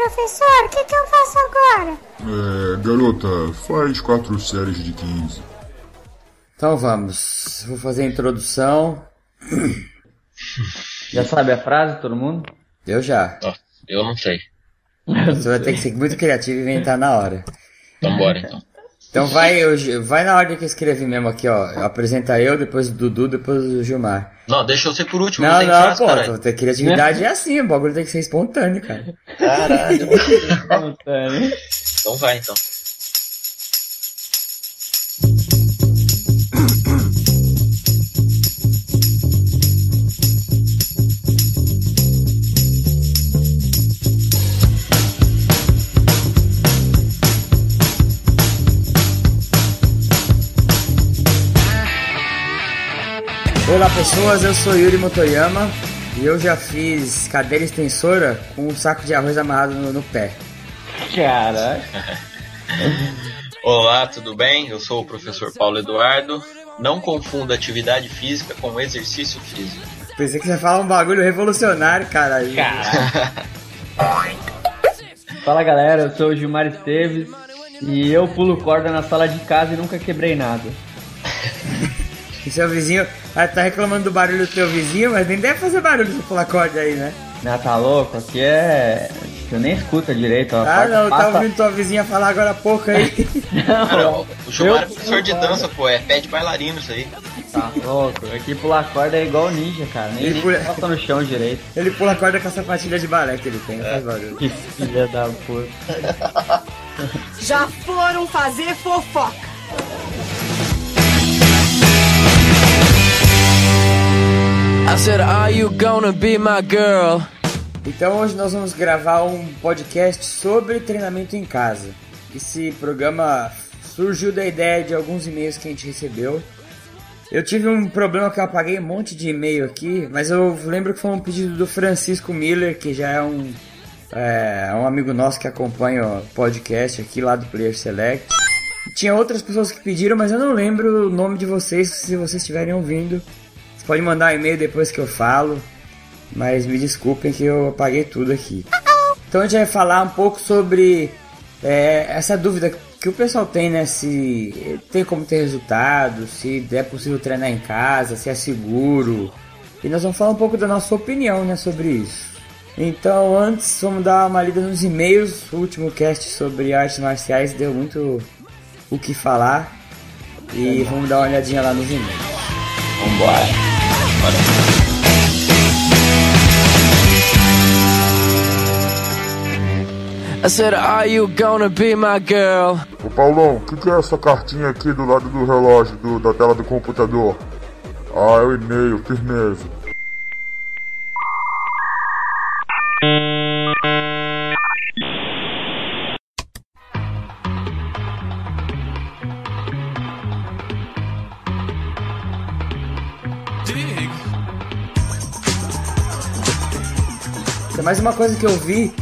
professor, o que, que eu faço agora? É, garota, faz quatro séries de 15. Então vamos. Vou fazer a introdução. Já sabe a frase, todo mundo? Eu já. Ó, eu não sei. Você vai ter que ser muito criativo e inventar na hora. Então bora então. Então vai, eu, vai na ordem que eu escrevi mesmo aqui, ó. Apresenta eu, depois o Dudu, depois o Gilmar. Não, deixa eu ser por último. Não, não, frase, pô, caralho. tô- criatividade é assim, o bagulho tem que ser espontâneo, cara. Caralho. Espontâneo. então vai então. Olá pessoas, eu sou Yuri Motoyama e eu já fiz cadeira extensora com um saco de arroz amarrado no, no pé. Caralho. Olá, tudo bem? Eu sou o professor Paulo Eduardo. Não confunda atividade física com exercício físico. Pensei que você ia falar um bagulho revolucionário, cara. Fala galera, eu sou o Gilmar Esteves e eu pulo corda na sala de casa e nunca quebrei nada. E seu vizinho ah, tá reclamando do barulho do teu vizinho, mas nem deve fazer barulho se pular corda aí, né? Ah, tá louco? Aqui é. Você nem escuta direito, ó. Ah, não, tá passa- ouvindo tua vizinha falar agora há pouco aí. Cara, o Gilmar é Eu- professor de dança, pô. É pé de bailarino isso aí. Tá louco. Aqui pular corda é igual ninja, cara. Nem, Ele nem pula- no chão direito. Ele pula corda com a sapatilha de balé que ele tem, não faz barulho. Que filha da puta. Já foram fazer fofoca. Said, Are you gonna be my girl? Então hoje nós vamos gravar um podcast sobre treinamento em casa. Esse programa surgiu da ideia de alguns e-mails que a gente recebeu. Eu tive um problema que eu apaguei um monte de e-mail aqui, mas eu lembro que foi um pedido do Francisco Miller, que já é um, é, um amigo nosso que acompanha o podcast aqui lá do Player Select. Tinha outras pessoas que pediram, mas eu não lembro o nome de vocês, se vocês estiverem ouvindo. Pode mandar um e-mail depois que eu falo. Mas me desculpem que eu apaguei tudo aqui. Então a gente vai falar um pouco sobre é, essa dúvida que o pessoal tem, né? Se tem como ter resultado, se é possível treinar em casa, se é seguro. E nós vamos falar um pouco da nossa opinião, né, sobre isso. Então, antes, vamos dar uma lida nos e-mails. O último cast sobre artes marciais deu muito o que falar. E vamos dar uma olhadinha lá nos e-mails. Vambora. I said, Are you gonna be my girl? Ô Paulão, o que, que é essa cartinha aqui do lado do relógio, do- da tela do computador? Ah, é o e-mail, firmeza. Mais uma coisa que eu vi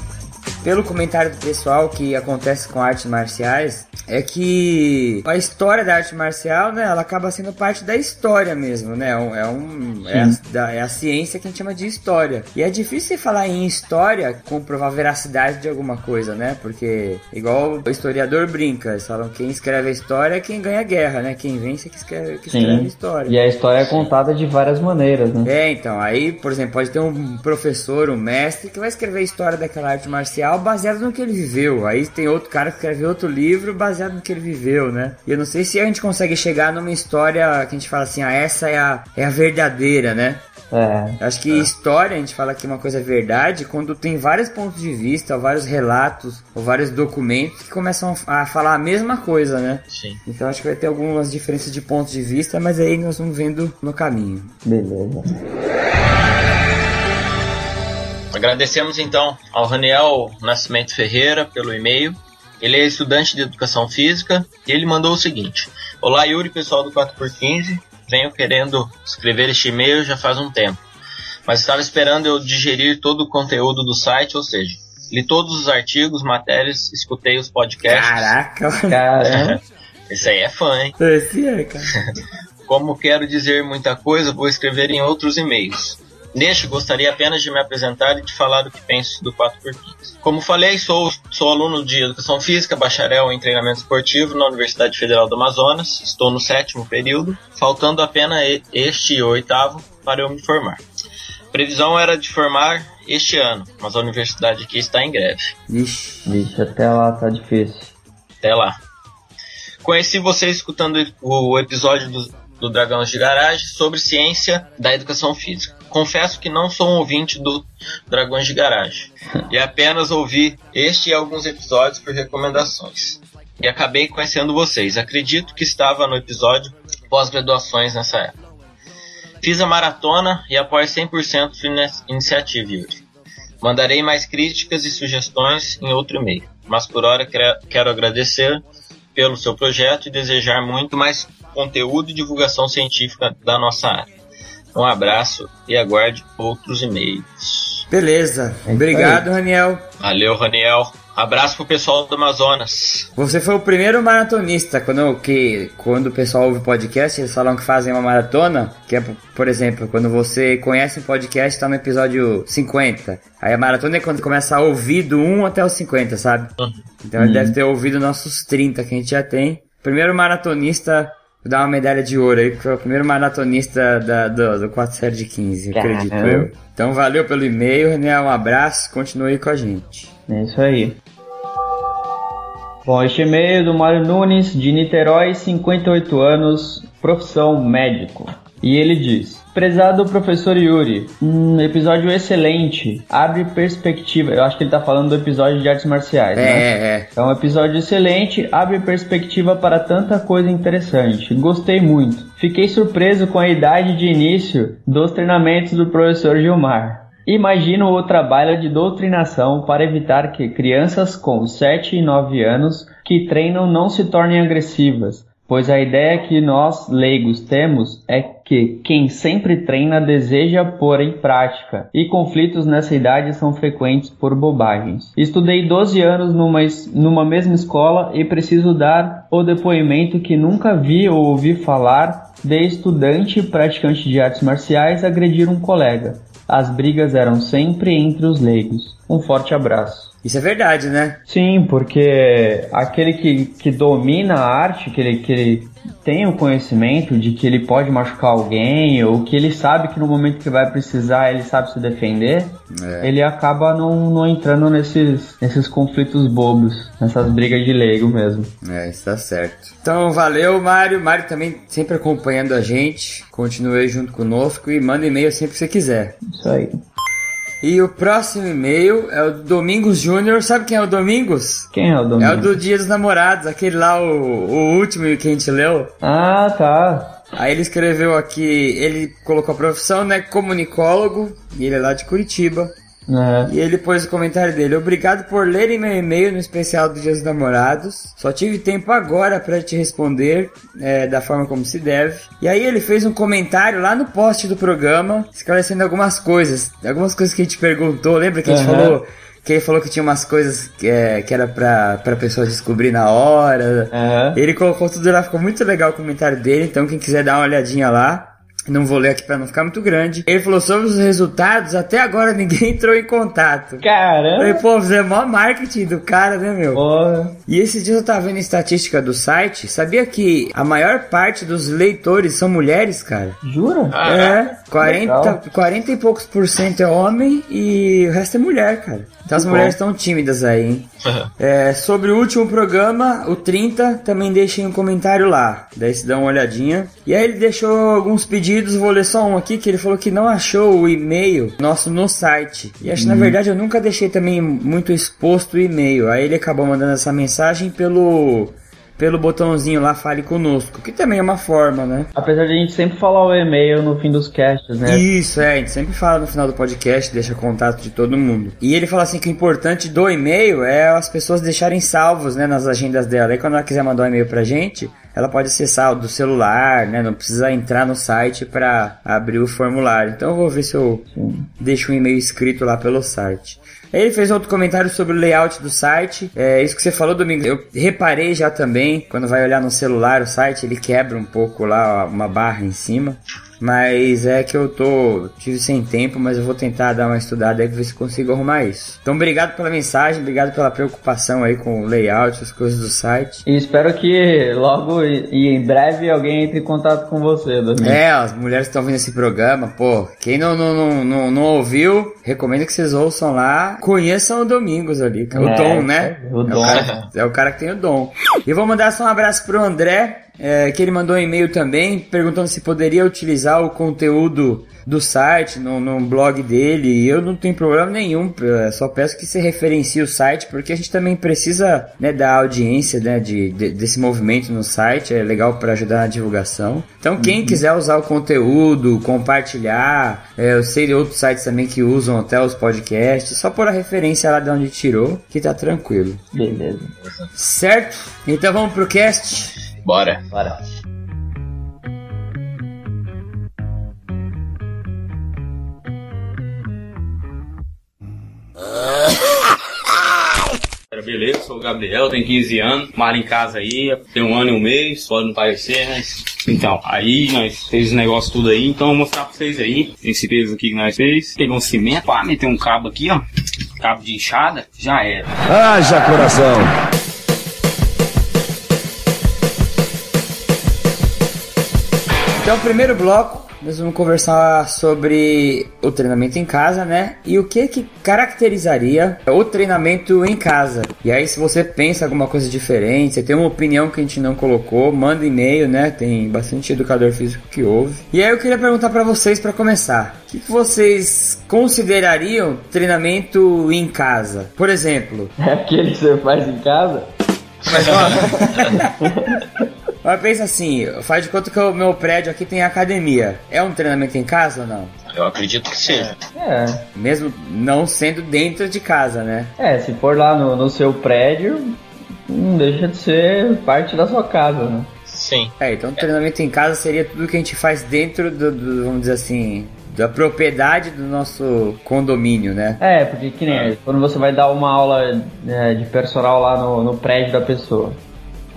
pelo comentário do pessoal que acontece com artes marciais é que a história da arte marcial, né, ela acaba sendo parte da história mesmo, né? É um- É, é, a, é a ciência que a gente chama de história. E é difícil você falar em história comprovar a veracidade de alguma coisa, né? Porque, igual o historiador brinca, eles falam quem escreve a história é quem ganha a guerra, né? Quem vence é que escreve, que escreve a história. E a história é contada de várias maneiras, né? É, então, aí, por exemplo, pode ter um professor, um mestre, que vai escrever a história daquela arte marcial baseado no que ele viveu. Aí tem outro cara que escreve outro livro baseado no que ele viveu, né? E eu não sei se a gente consegue chegar numa história que a gente fala assim, ah, essa é a, é a verdadeira, né? É. Acho que história, a gente fala que uma coisa é verdade quando tem vários pontos de vista, ou vários relatos, ou vários documentos que começam a falar a mesma coisa, né? Sim. Então acho que vai ter algumas diferenças de pontos de vista, mas aí nós vamos vendo no caminho. Beleza. Agradecemos então ao Raniel Nascimento Ferreira pelo e-mail. Ele é estudante de educação física e ele mandou o seguinte: Olá Yuri, pessoal do 4x15. Venho querendo escrever este e-mail já faz um tempo, mas estava esperando eu digerir todo o conteúdo do site, ou seja, li todos os artigos, matérias, escutei os podcasts. Caraca, Caramba. Esse aí é fã, hein? esse é, cara. Como quero dizer muita coisa, vou escrever em outros e-mails. Neste, gostaria apenas de me apresentar e de falar o que penso do 4x15. Como falei, sou, sou aluno de Educação Física, bacharel em Treinamento Esportivo na Universidade Federal do Amazonas. Estou no sétimo período, faltando apenas este e o oitavo para eu me formar. Previsão era de formar este ano, mas a universidade aqui está em greve. Vixe, Vixe até lá tá difícil. Até lá. Conheci vocês escutando o episódio do, do Dragões de Garagem sobre ciência da educação física. Confesso que não sou um ouvinte do Dragões de Garagem e apenas ouvi este e alguns episódios por recomendações. E acabei conhecendo vocês. Acredito que estava no episódio pós-graduações nessa época. Fiz a maratona e apoio 100% sua iniciativa, Yuri. Mandarei mais críticas e sugestões em outro e-mail, mas por hora quero agradecer pelo seu projeto e desejar muito mais conteúdo e divulgação científica da nossa área. Um abraço e aguarde outros e-mails. Beleza. Obrigado, Raniel. Valeu, Raniel. Abraço pro pessoal do Amazonas. Você foi o primeiro maratonista. Quando, que, quando o pessoal ouve podcast, eles falam que fazem uma maratona. Que é, por exemplo, quando você conhece um podcast, está no episódio 50. Aí a maratona é quando começa a ouvir do 1 até o 50, sabe? Uhum. Então ele uhum. deve ter ouvido nossos 30 que a gente já tem. Primeiro maratonista dar uma medalha de ouro aí, que foi o primeiro maratonista da, do, do 4 série de 15, acredito eu. Então valeu pelo e-mail, René, um abraço, continue aí com a gente. É isso aí. Bom, este e-mail é do Mário Nunes, de Niterói, 58 anos, profissão médico. E ele diz: Prezado professor Yuri, um episódio excelente, abre perspectiva. Eu acho que ele tá falando do episódio de artes marciais, é, né? É, é. É um episódio excelente, abre perspectiva para tanta coisa interessante. Gostei muito. Fiquei surpreso com a idade de início dos treinamentos do professor Gilmar. Imagino o trabalho de doutrinação para evitar que crianças com 7 e 9 anos que treinam não se tornem agressivas, pois a ideia que nós leigos temos é que quem sempre treina deseja pôr em prática, e conflitos nessa idade são frequentes por bobagens. Estudei 12 anos numa, numa mesma escola e preciso dar o depoimento que nunca vi ou ouvi falar de estudante praticante de artes marciais agredir um colega. As brigas eram sempre entre os leigos. Um forte abraço. Isso é verdade, né? Sim, porque aquele que, que domina a arte, que ele, que ele tem o conhecimento de que ele pode machucar alguém, ou que ele sabe que no momento que vai precisar ele sabe se defender, é. ele acaba não, não entrando nesses, nesses conflitos bobos, nessas brigas de leigo mesmo. É, está certo. Então valeu, Mário. Mário também sempre acompanhando a gente. Continue junto conosco e manda e-mail sempre que você quiser. Isso aí. E o próximo e-mail é o Domingos Júnior. Sabe quem é o Domingos? Quem é o Domingos? É o do Dia dos Namorados, aquele lá, o, o último que a gente leu. Ah, tá. Aí ele escreveu aqui, ele colocou a profissão, né? Comunicólogo, e ele é lá de Curitiba. É. E ele pôs o comentário dele: Obrigado por lerem meu e-mail no especial do Dia dos Namorados. Só tive tempo agora para te responder é, da forma como se deve. E aí ele fez um comentário lá no post do programa, esclarecendo algumas coisas. Algumas coisas que a gente perguntou. Lembra que a gente uhum. falou? Que ele falou que tinha umas coisas que, é, que era pra, pra pessoa descobrir na hora. Uhum. Ele colocou tudo lá, ficou muito legal o comentário dele. Então, quem quiser dar uma olhadinha lá, não vou ler aqui para não ficar muito grande. Ele falou sobre os resultados, até agora ninguém entrou em contato. Caramba! Falei, pô, você é maior marketing do cara, né, meu? Porra. E esses dias eu tava vendo a estatística do site, sabia que a maior parte dos leitores são mulheres, cara? Jura? Ah, é, 40, 40 e poucos por cento é homem e o resto é mulher, cara. Então as mulheres estão tímidas aí, hein? é, sobre o último programa, o 30, também deixem um comentário lá. Daí se dá uma olhadinha. E aí ele deixou alguns pedidos, vou ler só um aqui, que ele falou que não achou o e-mail nosso no site. E acho que hum. na verdade eu nunca deixei também muito exposto o e-mail. Aí ele acabou mandando essa mensagem pelo pelo botãozinho lá Fale Conosco, que também é uma forma, né? Apesar de a gente sempre falar o e-mail no fim dos casts, né? Isso, é, a gente sempre fala no final do podcast, deixa contato de todo mundo. E ele fala assim que o importante do e-mail é as pessoas deixarem salvos, né, nas agendas dela. Aí quando ela quiser mandar um e-mail pra gente, ela pode acessar do celular, né? Não precisa entrar no site para abrir o formulário. Então eu vou ver se eu Sim. deixo um e-mail escrito lá pelo site. Ele fez outro comentário sobre o layout do site. É isso que você falou, Domingo. Eu reparei já também, quando vai olhar no celular o site, ele quebra um pouco lá uma barra em cima. Mas é que eu tô. tive sem tempo, mas eu vou tentar dar uma estudada aí pra ver se consigo arrumar isso. Então, obrigado pela mensagem, obrigado pela preocupação aí com o layout, as coisas do site. E espero que logo e em breve alguém entre em contato com você, Domingo. É, as mulheres que estão vendo esse programa, pô, quem não, não, não, não, não ouviu, recomendo que vocês ouçam lá. Conheçam o Domingos ali, o É, Dom, né? o É Dom. cara, é o cara que tem o dom. E vou mandar só um abraço pro André, é, que ele mandou um e-mail também, perguntando se poderia utilizar o conteúdo do site no, no blog dele. E eu não tenho problema nenhum, é, só peço que você referencie o site, porque a gente também precisa né, da audiência né, de, de- desse movimento no site, é legal para ajudar na divulgação. Então, quem quiser usar o conteúdo, compartilhar, é, eu sei de outros sites também que usam até os podcasts, só por a referência lá de onde tirou, que tá tranquilo. Beleza. Certo? Então vamos pro cast. Bora. Bora. Beleza, sou o Gabriel, tenho 15 anos, moro em casa aí, tem um ano e um mês, pode não parecer, mas. Então, aí nós fez os negócios tudo aí, então eu vou mostrar pra vocês aí, esse peso aqui que nós fez. Pegou um cimento, pá, meteu um cabo aqui, ó, cabo de enxada, já era. Haja coração. Então, o primeiro bloco, nós vamos conversar sobre o treinamento em casa, né? E o que que caracterizaria o treinamento em casa. E aí, se você pensa alguma coisa diferente, você tem uma opinião que a gente não colocou, manda e-mail, né? Tem bastante educador físico que ouve. E aí, eu queria perguntar para vocês para começar. O que, que vocês considerariam treinamento em casa? Por exemplo, É aquele que você faz em casa? mas ó. Mas pensa assim, faz de conta que o meu prédio aqui tem academia. É um treinamento em casa ou não? Eu acredito que seja. É. Mesmo não sendo dentro de casa, né? É, se for lá no, no seu prédio, não deixa de ser parte da sua casa, né? Sim. É, então treinamento em casa seria tudo que a gente faz dentro do, do- vamos dizer assim, da propriedade do nosso condomínio, né? É, porque que nem quando você vai dar uma aula é, de personal lá no, no prédio da pessoa.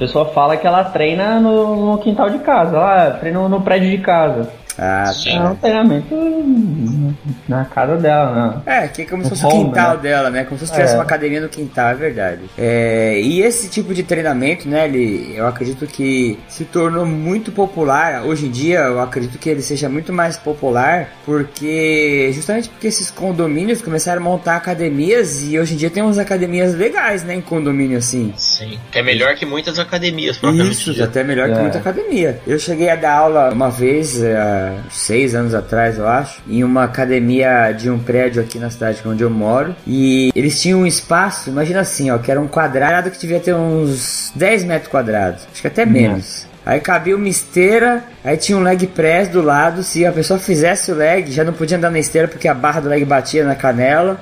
Pessoa fala que ela treina no, no quintal de casa, ela treina no prédio de casa. Ah, Sim. É um treinamento na casa dela, né? É, que é como se fosse o quintal né? dela, né? Como se tivesse É. uma academia no quintal, é verdade. É, e esse tipo de treinamento, né, ele, eu acredito que se tornou muito popular. Hoje em dia, eu acredito que ele seja muito mais popular, porque justamente porque esses condomínios começaram a montar academias e hoje em dia tem umas academias legais, né, em condomínio assim. Sim. Que é melhor que muitas academias, propriamente Isso, até melhor que É. muita academia. Eu cheguei a dar aula uma vez, é, há seis anos atrás, eu acho, em uma academia de um prédio aqui na cidade onde eu moro. E eles tinham um espaço, imagina assim, ó, que era um quadrado que devia ter uns 10 metros quadrados, acho que até menos. Aí cabia uma esteira, aí tinha um leg press do lado. Se a pessoa fizesse o leg, já não podia andar na esteira porque a barra do leg batia na canela.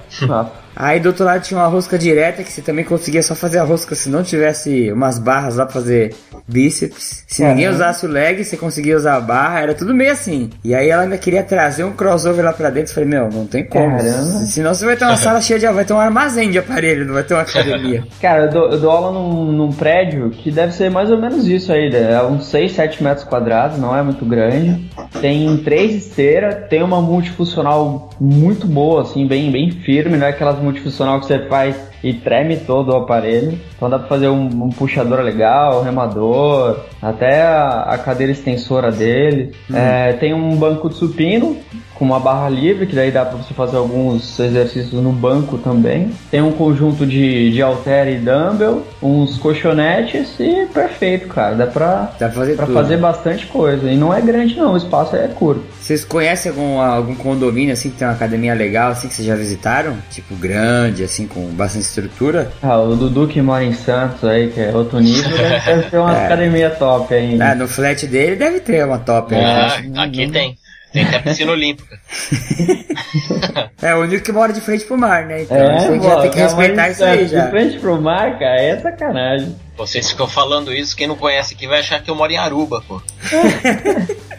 Aí do outro lado tinha uma rosca direta que você também conseguia só fazer a rosca se não tivesse umas barras lá pra fazer bíceps. Se ninguém usasse o leg, você conseguia usar a barra, era tudo meio assim. E aí ela ainda queria trazer um crossover lá pra dentro. Eu falei, meu, não tem como. Caramba. Senão você vai ter uma sala cheia de. Vai ter um armazém de aparelho, não vai ter uma academia. Cara, eu dou, eu dou aula num, num prédio que deve ser mais ou menos isso aí, né? é uns 6, 7 metros quadrados, não é muito grande. Tem três esteiras, tem uma multifuncional muito boa, assim, bem, bem firme, não é aquelas multifuncional que você faz e treme todo o aparelho. Então dá pra fazer um, um puxador legal, um remador, até a, a cadeira extensora dele. É, tem um banco de supino com uma barra livre, que daí dá pra você fazer alguns exercícios no banco também. Tem um conjunto de, de halter e dumbbell, uns colchonetes e perfeito, cara. Dá pra, Dá pra fazer pra tudo. fazer bastante coisa. E não é grande não, o espaço é curto. Vocês conhecem algum, algum condomínio assim que tem uma academia legal, assim, que vocês já visitaram? Tipo, grande, assim, com bastante estrutura? Ah, o Dudu que mora em Santos aí, que é outro nível, deve ter uma É. academia top ainda. Ah, no flat dele deve ter uma top. aí, Ah, né? aqui tem. Tem até piscina olímpica. É o único que mora de frente pro mar, né? Então É, a gente já tem que cara, respeitar isso aí De já. frente pro mar, cara, é sacanagem. Vocês ficam falando isso, quem não conhece aqui vai achar que eu moro em Aruba, pô.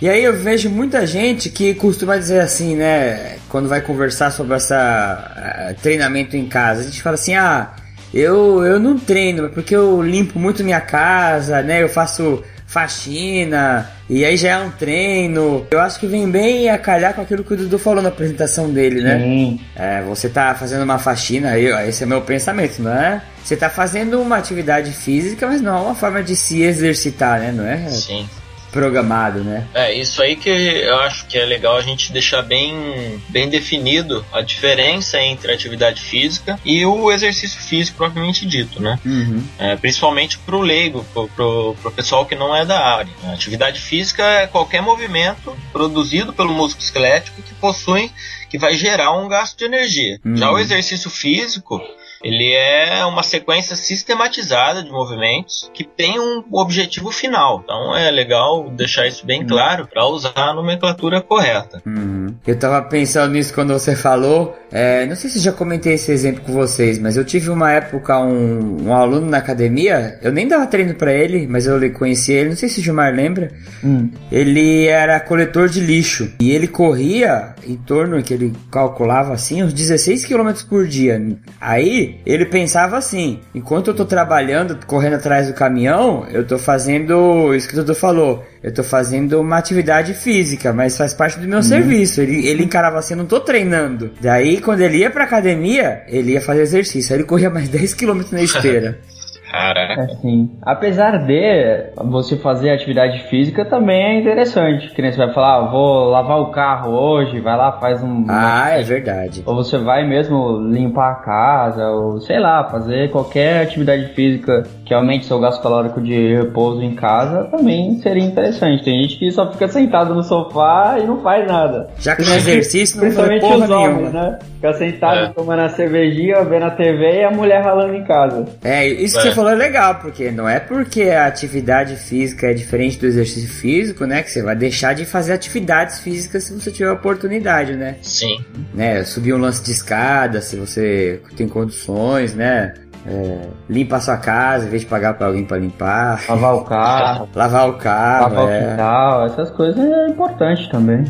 E aí eu vejo muita gente que costuma dizer assim, né? Quando vai conversar sobre essa ah, treinamento em casa, a gente fala assim, ah, eu, eu não treino, mas porque eu limpo muito minha casa, né? Eu faço faxina, E aí já é um treino. Eu acho que vem bem a calhar com aquilo que o Dudu falou na apresentação dele, né? Sim. É, você tá fazendo uma faxina, aí, ó, esse é meu pensamento, não é? Você tá fazendo uma atividade física, mas não é uma forma de se exercitar, né? Não é Sim. Programado, né? É, isso aí que eu acho que é legal a gente deixar bem, bem definido a diferença entre a atividade física e o exercício físico propriamente dito, né? Uhum. É, principalmente pro leigo, pro, pro, pro pessoal que não é da área. A atividade física é qualquer movimento produzido pelo músculo esquelético que possui, que vai gerar um gasto de energia. Uhum. Já o exercício físico, ele é uma sequência sistematizada de movimentos que tem um objetivo final. Então é legal deixar isso bem claro para usar a nomenclatura correta. Uhum. Eu tava pensando nisso quando você falou. É, não sei se já comentei esse exemplo com vocês, mas eu tive uma época um, um aluno na academia. Eu nem dava treino pra ele, mas eu conheci ele. Não sei se o Gilmar lembra. Hum. Ele era coletor de lixo e ele corria em torno que ele calculava assim uns 16 km por dia. Aí ele pensava assim: enquanto eu tô trabalhando, correndo atrás do caminhão, eu tô fazendo isso que o Dudu falou. Eu tô fazendo uma atividade física, mas faz parte do meu serviço. Ele, ele encarava assim: não tô treinando. Daí quando ele ia pra academia, ele ia fazer exercício. Aí ele corria mais 10 km na esteira. Caraca. Assim, apesar de você fazer atividade física também é interessante. Que nem você vai falar, ah, vou lavar o carro hoje, vai lá, faz um. ah, é verdade. Ou você vai mesmo limpar a casa, ou sei lá, fazer qualquer atividade física que aumente seu gasto calórico de repouso em casa também seria interessante. Tem gente que só fica sentado no sofá e não faz nada. Já que no exercício não foi Principalmente porra os homens, nenhuma. né? Fica sentado É. tomando a cervejinha, vendo a TV e a mulher ralando em casa. É, isso que É. você falou é legal, porque não é porque a atividade física é diferente do exercício físico, né? Que você vai deixar de fazer atividades físicas se você tiver oportunidade, né? Sim. né? Subir um lance de escada, se você tem condições, né? É, limpa a sua casa em vez de pagar pra alguém pra limpar. Lavar o carro, Lavar o carro, lavar o é. quintal, essas coisas é importante também.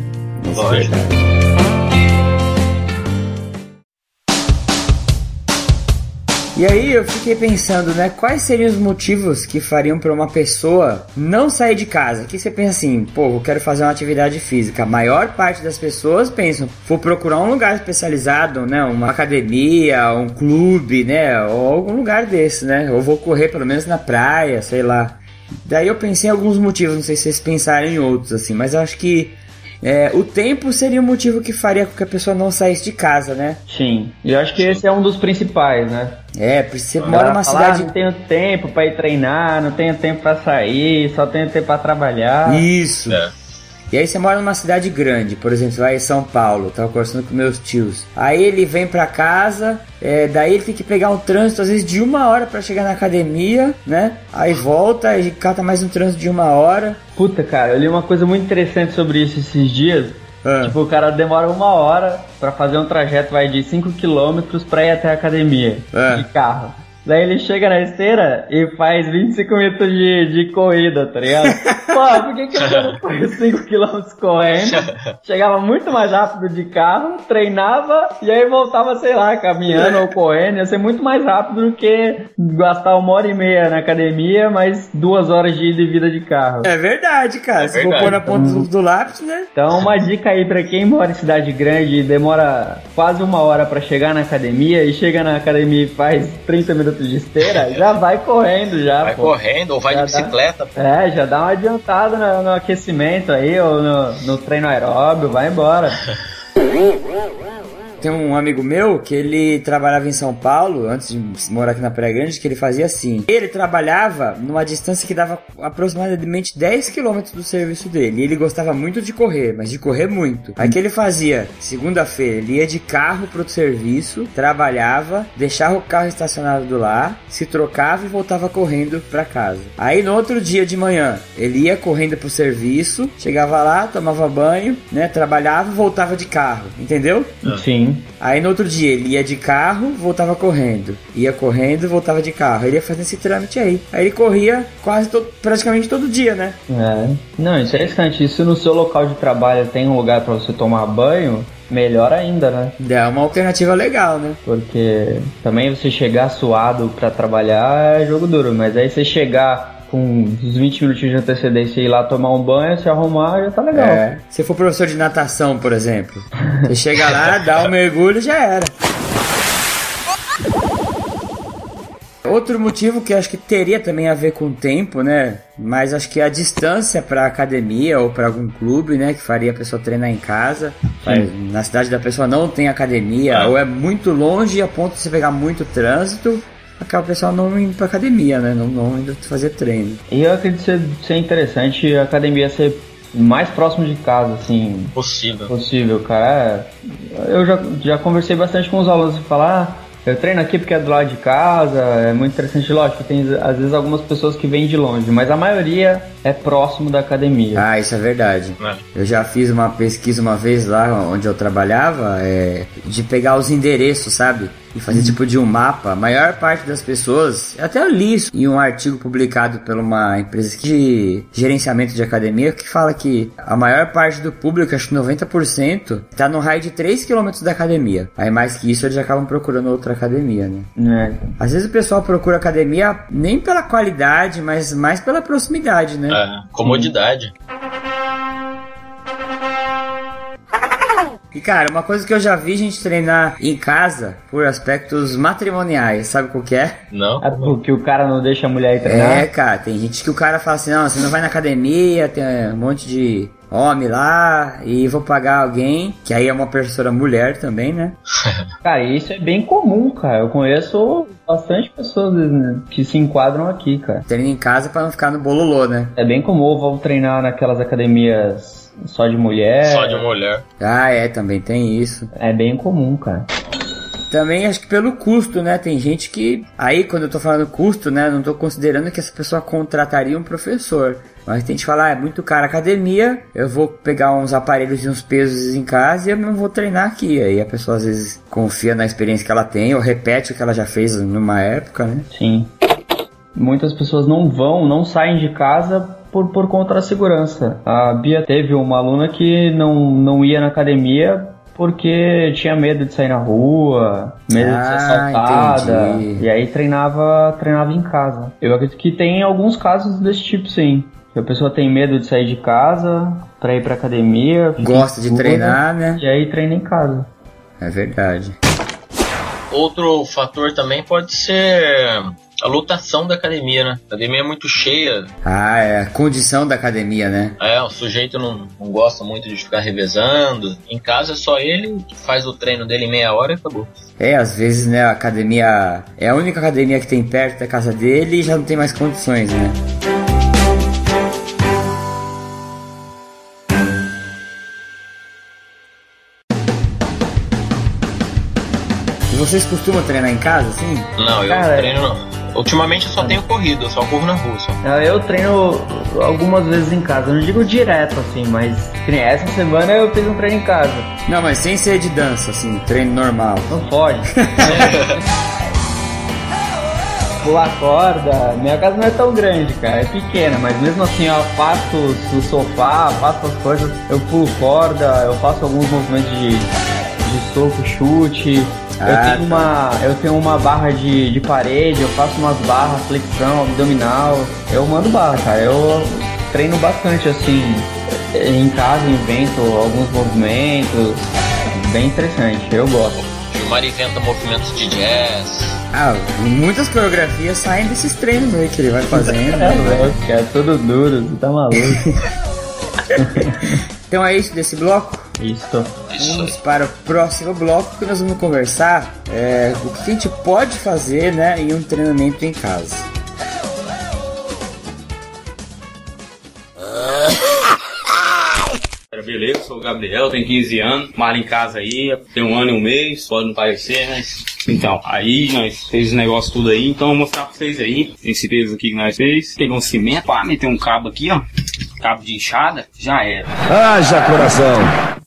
Isso é Lógico. E aí eu fiquei pensando, né, quais seriam os motivos que fariam para uma pessoa não sair de casa? Que você pensa assim, pô, eu quero fazer uma atividade física. A maior parte das pessoas pensam, vou procurar um lugar especializado, né, uma academia, um clube, né, ou algum lugar desse, né? Ou vou correr pelo menos na praia, sei lá. Daí eu pensei em alguns motivos, não sei se vocês pensaram em outros assim, mas acho que é, o tempo seria o motivo que faria com que a pessoa não saísse de casa, né? Sim, e eu acho que esse é um dos principais, né? É, porque você mora numa Falar, "Ah, cidade não tenho tempo pra ir treinar, não tenho tempo pra sair, só tenho tempo pra trabalhar. Isso. É. E aí você mora numa cidade grande, por exemplo, você vai em São Paulo, tava conversando com meus tios. Aí ele vem pra casa, é, daí ele tem que pegar um trânsito às vezes de uma hora pra chegar na academia, né? Aí volta e cata mais um trânsito de uma hora. Puta, cara, eu li uma coisa muito interessante sobre isso esses dias. Ah. Tipo, o cara demora uma hora pra fazer um trajeto, vai de 5 km pra ir até a academia É. de carro. Daí ele chega na esteira e faz 25 minutos de, de corrida, tá ligado? Pô, por que, que eu não faz 5 km correndo? Chegava muito mais rápido de carro, treinava e aí voltava, sei lá, caminhando ou correndo. Ia ser muito mais rápido do que gastar uma hora e meia na academia, mais duas horas de ida e vida de carro. É verdade, cara. É Se for verdade. pôr na ponta do, do lápis, né? Então, uma dica aí pra quem mora em cidade grande e demora quase uma hora pra chegar na academia e chega na academia e faz 30 minutos de esteira, já vai correndo já, Vai pô. correndo ou vai Já de dá. bicicleta. pô. É, já dá uma adiantada no, no aquecimento aí, ou no, no treino aeróbio, vai embora. Tem um amigo meu que ele trabalhava em São Paulo, antes de morar aqui na Praia Grande, que ele fazia assim. Ele trabalhava numa distância que dava aproximadamente 10 km do serviço dele. E ele gostava muito de correr, mas de correr muito. Aí que ele fazia? Segunda-feira, ele ia de carro pro serviço, trabalhava, deixava o carro estacionado do lá, se trocava e voltava correndo pra casa. Aí no outro dia de manhã, ele ia correndo pro serviço, chegava lá, tomava banho, né, trabalhava e voltava de carro, entendeu? Sim. Aí no outro dia ele ia de carro, voltava correndo. Ia correndo, voltava de carro. Ele ia fazendo esse trâmite aí. Aí ele corria quase todo, praticamente todo dia, né? É. Não, interessante. E se no seu local de trabalho tem um lugar pra você tomar banho, melhor ainda, né? É uma alternativa legal, né? Porque também você chegar suado pra trabalhar é jogo duro, mas aí você chegar com uns 20 minutinhos de antecedência ir lá tomar um banho, se arrumar, já tá legal. É. Se for professor de natação, por exemplo, você chega lá, dá um mergulho e já era. Outro motivo que eu acho que teria também a ver com o tempo, né? Mas acho que a distância para academia ou para algum clube, né, que faria a pessoa treinar em casa. Na cidade da pessoa não tem academia ou é muito longe a ponto de você pegar muito trânsito, acaba o pessoal não indo pra academia, né? Não, não indo fazer treino. E eu acredito ser, ser interessante a academia ser mais próximo de casa, assim, Possível. possível, cara. É, Eu já, já conversei bastante com os alunos e falar, ah, eu treino aqui porque é do lado de casa, é muito interessante, lógico, tem às vezes algumas pessoas que vêm de longe, mas a maioria é próximo da academia. Ah, isso é verdade. É. Eu já fiz uma pesquisa uma vez lá onde eu trabalhava, é, de pegar os endereços, sabe? E fazer tipo de um mapa. A maior parte das pessoas, até eu li isso em um artigo publicado por uma empresa de gerenciamento de academia que fala que a maior parte do público, acho que 90%, tá no raio de 3 km da academia. Aí mais que isso eles acabam procurando outra academia, né? É, Às vezes o pessoal procura academia nem pela qualidade, mas mais pela proximidade, né? É, comodidade. E cara, uma coisa que eu já vi gente treinar em casa por aspectos matrimoniais, sabe qual que é? Não? é porque o cara não deixa a mulher ir treinar. É, cara, tem gente que o cara fala assim, não, você não vai na academia, tem um monte de homem lá, e vou pagar alguém, que aí é uma professora mulher também, né? Cara, isso é bem comum, cara. Eu conheço bastante pessoas né, que se enquadram aqui, cara. Treina em casa pra não ficar no bololô, né? É bem comum, vou treinar naquelas academias só de mulher. Só de mulher. Ah, é, também tem isso. É bem comum, cara. Também acho que pelo custo, né? Tem gente que. Aí, quando eu tô falando custo, né? Não tô considerando que essa pessoa contrataria um professor. Mas tem gente que fala, ah, é muito caro a academia, eu vou pegar uns aparelhos e uns pesos em casa e eu não vou treinar aqui. Aí a pessoa às vezes confia na experiência que ela tem ou repete o que ela já fez numa época, né? Sim. Muitas pessoas não vão, não saem de casa por, por conta da segurança. A Bia teve uma aluna que não, não ia na academia porque tinha medo de sair na rua, medo de ser Ah, assaltada. entendi. E aí treinava, treinava em casa. Eu acredito que tem alguns casos desse tipo, sim. Que a pessoa tem medo de sair de casa pra ir pra academia. Gosta de treinar, né? E aí treina em casa. É verdade. Outro fator também pode ser a lotação da academia, né? A academia é muito cheia. Ah, é a condição da academia, né? É, o sujeito não, não gosta muito de ficar revezando. Em casa é só ele que faz o treino dele em meia hora e acabou. É, às vezes, né, a academia é a única academia que tem perto da casa dele e já não tem mais condições, né? E vocês costumam treinar em casa, assim? Não, eu Cara, treino não. Ultimamente eu só tenho corrido, eu só corro na rua. Só. Ah, Eu treino algumas vezes em casa, eu não digo direto assim, mas essa semana eu fiz um treino em casa. Não, mas sem ser de dança, assim, treino normal. Não pode. Pular corda, minha casa não é tão grande, cara, é pequena, mas mesmo assim eu faço o sofá, faço as coisas, eu pulo corda, eu faço alguns movimentos de, de soco, chute. Ah, eu, tá. tenho uma, eu tenho uma barra de, de parede, eu faço umas barras, flexão, abdominal. Eu mando barra, cara. Eu treino bastante assim. Em casa invento alguns movimentos. Bem interessante, eu gosto. Gilmar inventa movimentos de jazz. Ah, muitas coreografias saem desses treinos aí que ele vai fazendo. É né? louco, é tudo duro, você tá maluco. Então é isso desse bloco. Isso. Vamos para o próximo bloco que nós vamos conversar é, o que a gente pode fazer né, em um treinamento em casa. Beleza, sou o Gabriel, tenho 15 anos, moro em casa aí, tem um ano e um mês, pode não parecer, mas. Então, aí nós fez os negócios tudo aí, então eu vou mostrar pra vocês aí, esse peso aqui que nós fez. Pegou um cimento, pá, meteu um cabo aqui, ó. Cabo de enxada, já era. Haja coração.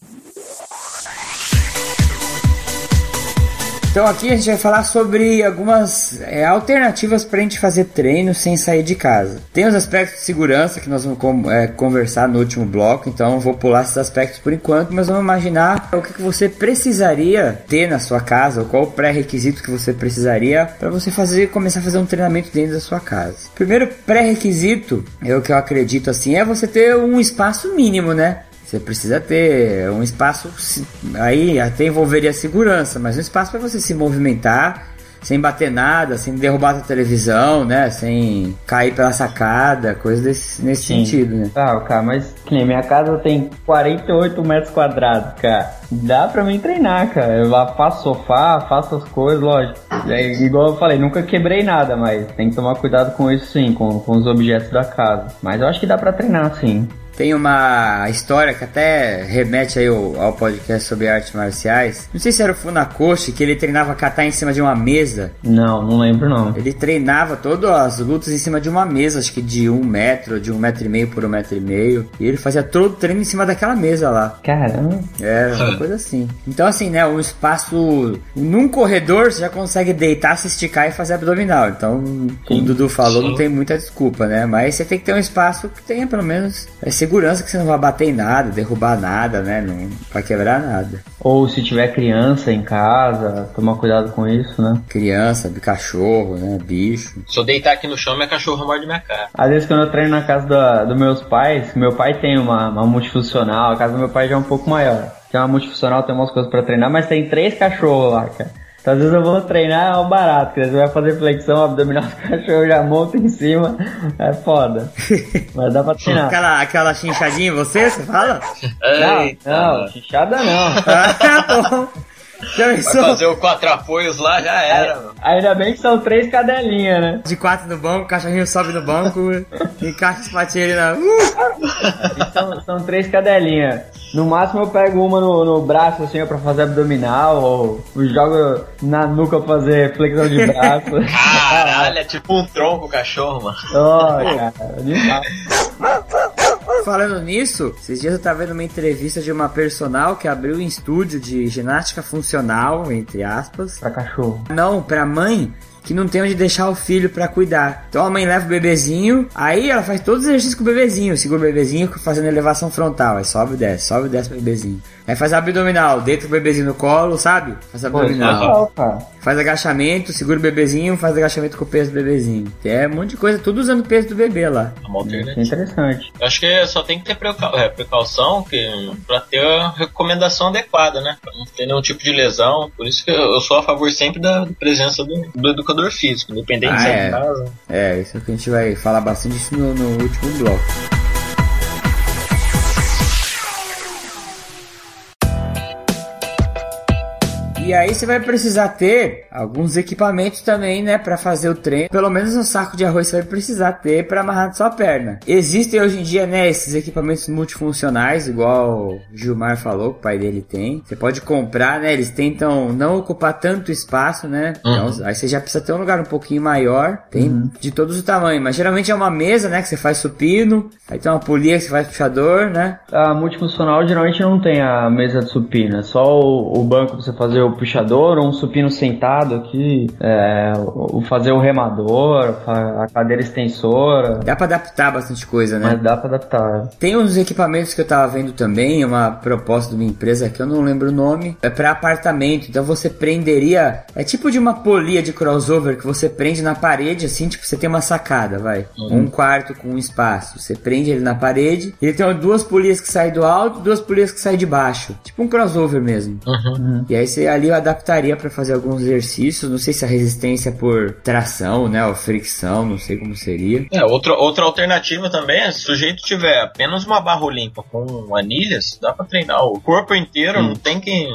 Então aqui a gente vai falar sobre algumas é, alternativas para a gente fazer treino sem sair de casa. Tem os aspectos de segurança que nós vamos é, conversar no último bloco, então vou pular esses aspectos por enquanto, mas vamos imaginar o que, que você precisaria ter na sua casa, ou qual o pré-requisito que você precisaria para você fazer começar a fazer um treinamento dentro da sua casa. Primeiro pré-requisito, é o que eu acredito assim, é você ter um espaço mínimo, né? Você precisa ter um espaço, aí até envolveria segurança, mas um espaço para você se movimentar sem bater nada, sem derrubar a televisão, né? Sem cair pela sacada, coisa desse, nesse Sim. sentido, né? Tá, cara, mas nem minha casa tem 48 metros quadrados, cara. Dá pra mim treinar, cara. Eu faço sofá, faço as coisas, lógico. É, igual eu falei, nunca quebrei nada, mas tem que tomar cuidado com isso sim, com, com os objetos da casa. Mas eu acho que dá pra treinar sim. Tem uma história que até remete aí ao, ao podcast sobre artes marciais. Não sei se era o Funakoshi, que ele treinava kata em cima de uma mesa. Não, não lembro não. Ele treinava todas as lutas em cima de uma mesa, acho que de um metro, de um metro e meio por um metro e meio. E ele fazia todo o treino em cima daquela mesa lá. Caramba. É, uma coisa assim. Então, assim, né? Um espaço. Num corredor você já consegue deitar, se esticar e fazer abdominal. Então, como o Dudu falou, não tem muita desculpa, né? Mas você tem que ter um espaço que tenha pelo menos é, segurança, que você não vai bater em nada, derrubar nada, né? Não vai quebrar nada. Ou se tiver criança em casa, tomar cuidado com isso, né? Criança, cachorro, né? Bicho. Se eu deitar aqui no chão, minha cachorra morde minha cara. Às vezes quando eu treino na casa da- dos meus pais, meu pai tem uma, uma multifuncional, a casa do meu pai já é um pouco maior. Tem uma multifuncional, tem umas coisas pra treinar, mas tem três cachorros lá, cara. Então às vezes eu vou treinar é um barato, porque você vai fazer flexão abdominal, os cachorros já montam em cima, é foda. Mas dá pra treinar. Aquela, aquela chinchadinha em você, você fala? Não, não, chinchada não. Ah, tá bom. Fazer o quatro apoios lá, já era, mano. Ainda bem que são três cadelinhas, né? De quatro no banco, o cachorrinho sobe no banco, encaixa as patinhas ali na. Uh! São, são três cadelinhas. No máximo eu pego uma no, no braço assim ó, pra fazer abdominal, ou jogo na nuca pra fazer flexão de braço. Caralho, é tipo um tronco o cachorro, mano. Ó, cara, animal. Falando nisso, esses dias eu tava vendo uma entrevista de uma personal que abriu um estúdio de ginástica funcional, entre aspas. Pra cachorro. Não, pra mãe que não tem onde deixar o filho pra cuidar. Então a mãe leva o bebezinho, aí ela faz todos os exercícios com o bebezinho, segura o bebezinho fazendo elevação frontal, aí sobe e desce, sobe e desce pro bebezinho. Aí faz abdominal, deita o bebezinho no colo, sabe? Faz é abdominal. legal, cara. Faz agachamento, segura o bebezinho, faz agachamento com o peso do bebezinho. É um monte de coisa, tudo usando o peso do bebê lá. É uma é alternativa. interessante. Eu acho que só tem que ter precau- é, precaução que, pra ter a recomendação adequada, né? Pra não ter nenhum tipo de lesão. Por isso que eu eu sou a favor sempre da presença do, do educador físico, independente Ah, é é. em casa. É, isso é que a gente vai falar bastante no, no último bloco. E aí você vai precisar ter alguns equipamentos também, né, Pra fazer o treino. Pelo menos um saco de arroz você vai precisar ter pra amarrar na sua perna. Existem hoje em dia, né, esses equipamentos multifuncionais, igual o Gilmar falou, que o pai dele tem. Você pode comprar, né? Eles tentam não ocupar tanto espaço, né? Então, aí você já precisa ter um lugar um pouquinho maior. Tem de todos os tamanhos, mas geralmente é uma mesa, né, que você faz supino. Aí tem uma polia que você faz puxador, né? A multifuncional geralmente não tem a mesa de supino, é só o, o banco pra você fazer o puxador, ou um supino sentado aqui, é, o fazer o remador, a cadeira extensora. Dá pra adaptar bastante coisa, né? Mas dá pra adaptar. Tem uns equipamentos que eu tava vendo também, uma proposta de uma empresa que eu não lembro o nome, é para apartamento. Então você prenderia, é tipo de uma polia de crossover que você prende na parede, assim, tipo você tem uma sacada, vai, um quarto com um espaço. Você prende ele na parede, ele tem duas polias que saem do alto, duas polias que saem de baixo, tipo um crossover mesmo. E aí você ali eu adaptaria para fazer alguns exercícios. Não sei se a resistência por tração, né, ou fricção, não sei como seria. É, outra, outra alternativa também é se o sujeito tiver apenas uma barra limpa com anilhas, dá pra treinar o corpo inteiro, não tem que.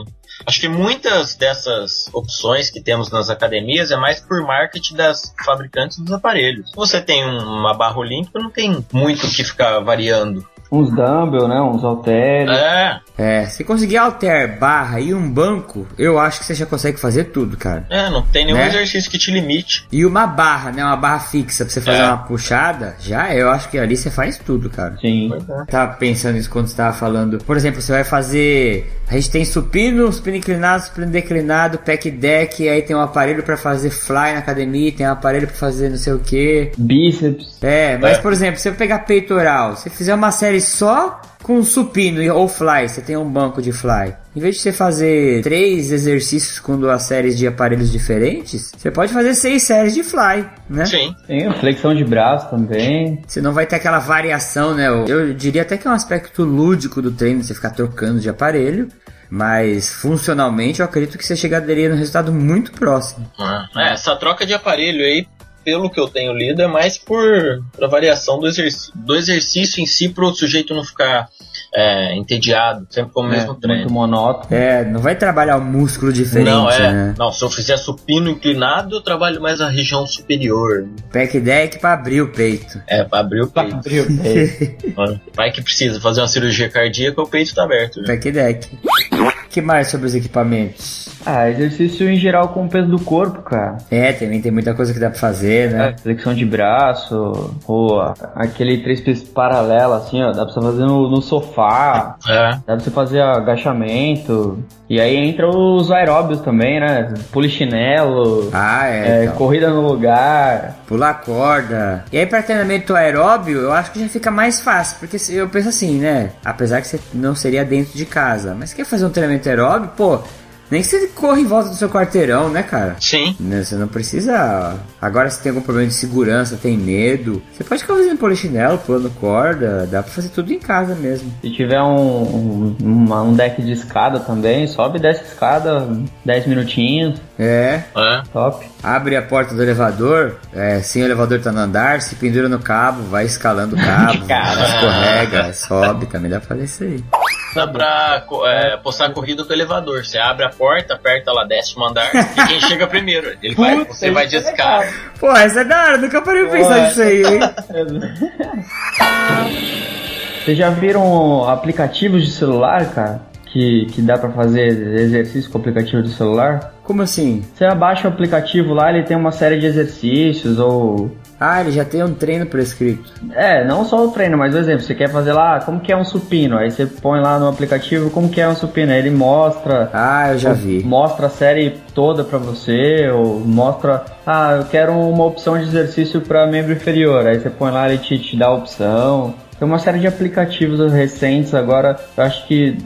Acho que muitas dessas opções que temos nas academias é mais por marketing das fabricantes dos aparelhos. Se você tem um- uma barra limpa, não tem muito o que ficar variando. Uns dumbbell, né? Uns halteres. É, É, se conseguir alter, barra e um banco, eu acho que você já consegue fazer tudo, cara. é, não tem nenhum Né? exercício que te limite. E uma barra, né? Uma barra fixa pra você fazer É. uma puxada, já é, eu acho que ali você faz tudo, cara. Sim. Tava pensando isso quando você tava falando. Por exemplo, você vai fazer A gente tem supino, supino inclinado, supino declinado, pack deck, aí tem um aparelho pra fazer fly na academia, tem um aparelho pra fazer não sei o que. Bíceps. É, mas por exemplo, se eu pegar peitoral, se fizer uma série só com supino e- ou fly, você tem um banco de fly. Em vez de você fazer três exercícios com duas séries de aparelhos diferentes, você pode fazer seis séries de fly, né? Sim. Tem flexão de braço também. Você não vai ter aquela variação, né? Eu, eu diria até que é um aspecto lúdico do treino, você ficar trocando de aparelho. Mas funcionalmente eu acredito que você chegaria no resultado muito próximo. É, essa troca de aparelho aí, pelo que eu tenho lido, é mais por a variação do, exerc do exercício em si para o sujeito não ficar é, entediado, sempre com o mesmo É, treino. muito monótono. É, não vai trabalhar um músculo diferente, Não, é. né? Não, se eu fizer supino inclinado, eu trabalho mais a região superior. Pack deck pra abrir o peito. É, pra abrir o peito. É. Vai que precisa fazer uma cirurgia cardíaca, o peito tá aberto. Pack deck. O que mais sobre os equipamentos? Ah, exercício em geral com o peso do corpo, cara. É, também tem muita coisa que dá pra fazer, né? É, flexão de braço, ou aquele três pisos paralelo, assim, ó, dá pra você fazer no, no sofá, É. dá pra você fazer agachamento. E aí entra os aeróbios também, né? Polichinelo, Ah, é. é, então. corrida no lugar. Pular corda. E aí, pra treinamento aeróbio, eu acho que já fica mais fácil. Porque se- eu penso assim, né? Apesar que você não seria dentro de casa. Mas quer fazer um treinamento aeróbio, pô. Nem que você corra em volta do seu quarteirão, né, cara? Sim. Né, Você não precisa. Agora, se tem algum problema de segurança, tem medo. Você pode ficar fazendo polichinelo, pulando corda. Dá pra fazer tudo em casa mesmo. Se tiver um, um, um deck de escada também, sobe e desce a escada 10 minutinhos, É. É. top. Abre a porta do elevador, é, sim, o elevador tá no andar, se pendura no cabo, vai escalando o cabo, Cara. escorrega, sobe, também dá pra fazer isso aí. Dá pra co- é, postar corrida com o elevador. Você abre a porta, aperta lá, desce um andar, e quem chega primeiro. Ele vai, Puta, você vai de é escada. Pô, essa é da hora, nunca parei pra pensar nisso aí, hein? Vocês já viram aplicativos de celular, cara? Que, que dá pra fazer exercício com aplicativo de celular? Como assim? Você abaixa o aplicativo lá, ele tem uma série de exercícios ou. Ah, ele já tem um treino prescrito. É, não só o treino, mas o exemplo, você quer fazer lá, como que é um supino? Aí você põe lá no aplicativo como que é um supino, aí ele mostra. Ah, eu já vi. Mostra a série toda pra você, ou mostra, ah, eu quero uma opção de exercício pra membro inferior. Aí você põe lá, ele te, te dá a opção. Tem uma série de aplicativos recentes agora, eu acho que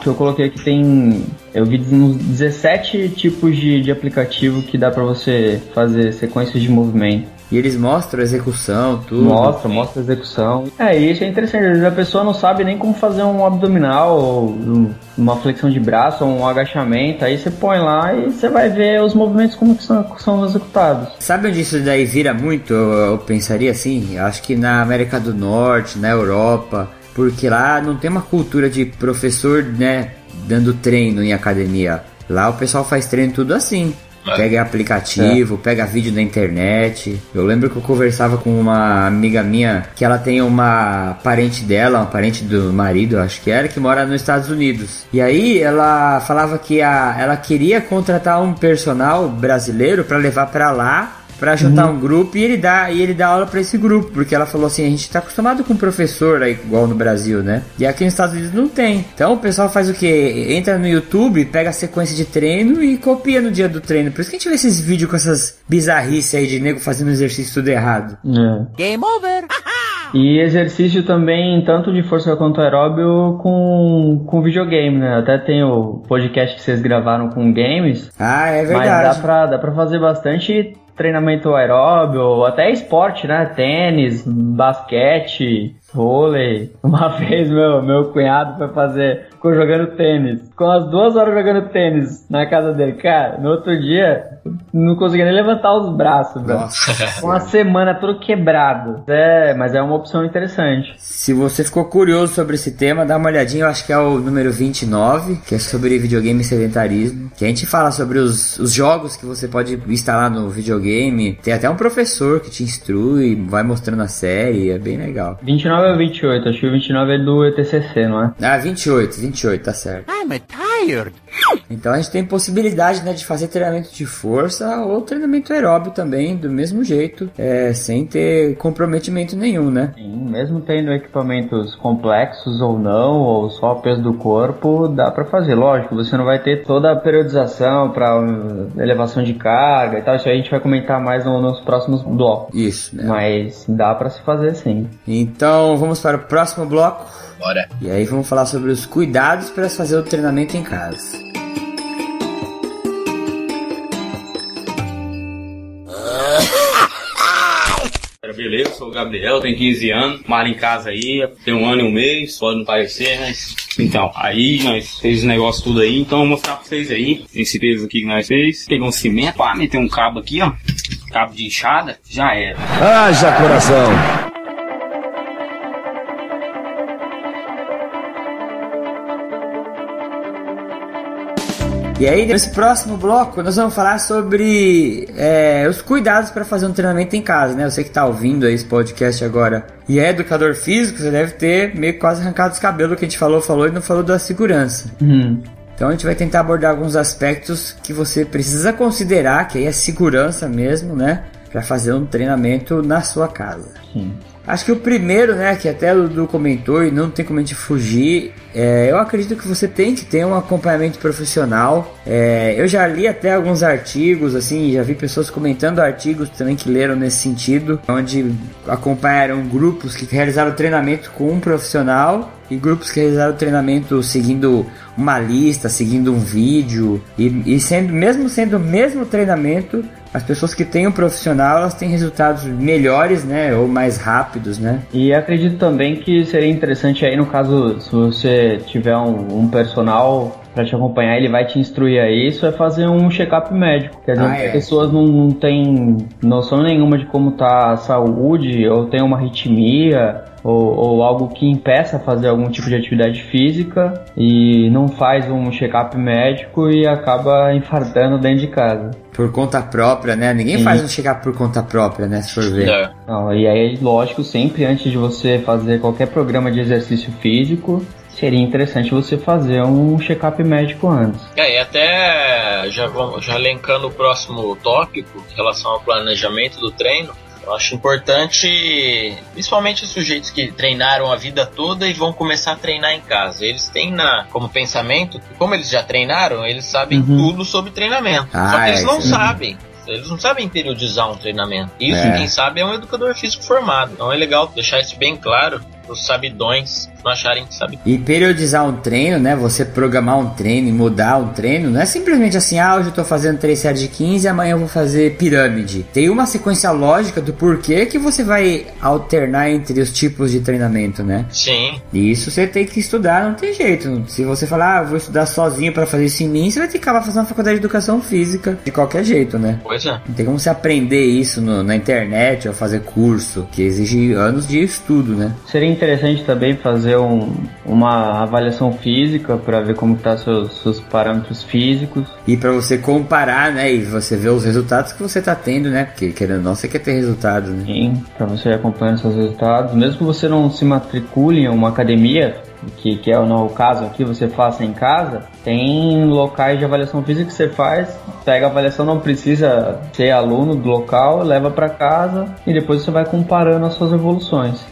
que eu coloquei aqui tem. Eu vi uns 17 tipos de, de aplicativo que dá pra você fazer sequências de movimento. E eles mostram a execução, tudo. Mostra, mostra a execução. É, isso é interessante. A pessoa não sabe nem como fazer um abdominal, ou um- uma flexão de braço, ou um agachamento. Aí você põe lá e você vai ver os movimentos como que são, são executados. Sabe onde isso daí vira muito? Eu, eu pensaria assim, acho que na América do Norte, na Europa, porque lá não tem uma cultura de professor, né, dando treino em academia. Lá o pessoal faz treino tudo assim. É. Pega aplicativo, pega vídeo na internet. Eu lembro que eu conversava com uma amiga minha que ela tem uma parente dela, uma parente do marido, acho que era, que mora nos Estados Unidos. E aí ela falava que a, ela queria contratar um personal brasileiro pra levar pra lá Pra juntar um grupo e ele dá e ele dá aula pra esse grupo, porque ela falou assim, a gente tá acostumado com professor aí igual no Brasil, né? E aqui nos Estados Unidos não tem. Então o pessoal faz o que? Entra no YouTube, pega a sequência de treino e copia no dia do treino. Por isso que a gente vê esses vídeos com essas bizarrices aí de nego fazendo exercício tudo errado. Game over! E exercício também, tanto de força quanto aeróbio, com, com videogame, né? Até tem o podcast que vocês gravaram com games. Ah, é Mas verdade. dá pra, dá pra fazer bastante treinamento aeróbio, até esporte, né? Tênis, basquete, vôlei. Uma vez meu, meu cunhado foi fazer, ficou jogando tênis. Ficou umas duas horas jogando tênis na casa dele. Cara, no outro dia, não conseguia nem levantar os braços, velho. Nossa. Uma semana todo quebrado. É, mas é uma opção interessante. Se você ficou curioso sobre esse tema, dá uma olhadinha, eu acho que é o número 29, que é sobre videogame e sedentarismo. Que a gente fala sobre os, os jogos que você pode instalar no videogame. Tem até um professor que te instrui, vai mostrando a série, é bem legal. 29 ou 28? Acho que o 29 é do ETCC, não é? Ah, 28, 28, tá certo. I'm tired. Então a gente tem possibilidade né, de fazer treinamento de força ou treinamento aeróbio também, do mesmo jeito, é, sem ter comprometimento nenhum, né? Sim, mesmo tendo equipamentos complexos ou não, ou só o peso do corpo, dá para fazer. Lógico, você não vai ter toda a periodização para elevação de carga e tal, isso aí a gente vai comentar mais no, nos próximos blocos. Isso, né? Mas dá para se fazer sim. Então vamos para o próximo bloco. Bora. E aí vamos falar sobre os cuidados para fazer o treinamento em casa. Beleza, sou o Gabriel, tenho 15 anos, moro em casa aí, tem um ano e um mês, pode não parecer, mas. Então, aí nós fez o negócio tudo aí, então eu vou mostrar pra vocês aí, esse peso aqui que nós fez. Pegou um cimento, pá, meteu um cabo aqui, ó, cabo de enxada, já era. Haja coração! E aí, nesse próximo bloco, nós vamos falar sobre é, os cuidados para fazer um treinamento em casa, né? Você que está ouvindo aí esse podcast agora e é educador físico, você deve ter meio quase arrancado os cabelos que a gente falou, falou e não falou da segurança. Uhum. Então a gente vai tentar abordar alguns aspectos que você precisa considerar, que aí é segurança mesmo, né? Para fazer um treinamento na sua casa. Sim. Acho que o primeiro, né, que até o Dudu comentou e não tem como a gente fugir, é, eu acredito que você tem que ter um acompanhamento profissional. É, eu já li até alguns artigos, assim, já vi pessoas comentando artigos também que leram nesse sentido, onde acompanharam grupos que realizaram treinamento com um profissional e grupos que realizaram treinamento seguindo uma lista, seguindo um vídeo e, e sendo mesmo sendo o mesmo treinamento, as pessoas que têm um profissional elas têm resultados melhores, né, ou mais rápidos, né? E acredito também que seria interessante aí no caso se você tiver um, um personal para te acompanhar, ele vai te instruir a isso, é fazer um check-up médico. Quer dizer, Ah, é. as pessoas não, não têm noção nenhuma de como tá a saúde, ou tem uma arritmia, ou, ou algo que impeça fazer algum tipo de atividade física, e não faz um check-up médico e acaba infartando dentro de casa. Por conta própria, né? Ninguém Sim. faz um check-up por conta própria, né, se for ver. É. Não, e aí, lógico, sempre antes de você fazer qualquer programa de exercício físico, seria interessante você fazer um check-up médico antes. É, e até já, vamos, já elencando o próximo tópico em relação ao planejamento do treino, eu acho importante, principalmente os sujeitos que treinaram a vida toda e vão começar a treinar em casa. Eles têm na, como pensamento, que como eles já treinaram, eles sabem Uhum. tudo sobre treinamento. Só Ah, que eles é, não sim. sabem. Eles não sabem periodizar um treinamento. Isso, É. quem sabe, é um educador físico formado. Então é legal deixar isso bem claro os sabidões não acharem que sabem E periodizar um treino, né? Você programar um treino e mudar um treino, não é simplesmente assim, ah, hoje eu tô fazendo 3 séries de 15 e amanhã eu vou fazer pirâmide. Tem uma sequência lógica do porquê que você vai alternar entre os tipos de treinamento, né? Sim, E isso você tem que estudar, não tem jeito. Se você falar, ah, eu vou estudar sozinho pra fazer isso em mim, você vai ter que acabar fazendo uma faculdade de educação física de qualquer jeito, né? pois é. Não tem como você aprender isso no- na internet ou fazer curso, que exige anos de estudo, né? Seria interessante também fazer um- uma avaliação física para ver como tá seus, seus parâmetros físicos. E pra você comparar, né, e você ver os resultados que você tá tendo, né? Porque querendo ou não, você quer ter resultado, né? Sim, para você ir acompanhando seus resultados. Mesmo que você não se matricule em uma academia, que, que é o no caso aqui, você faça em casa, tem locais de avaliação física que você faz, pega a avaliação, não precisa ser aluno do local, leva para casa e depois você vai comparando as suas evoluções.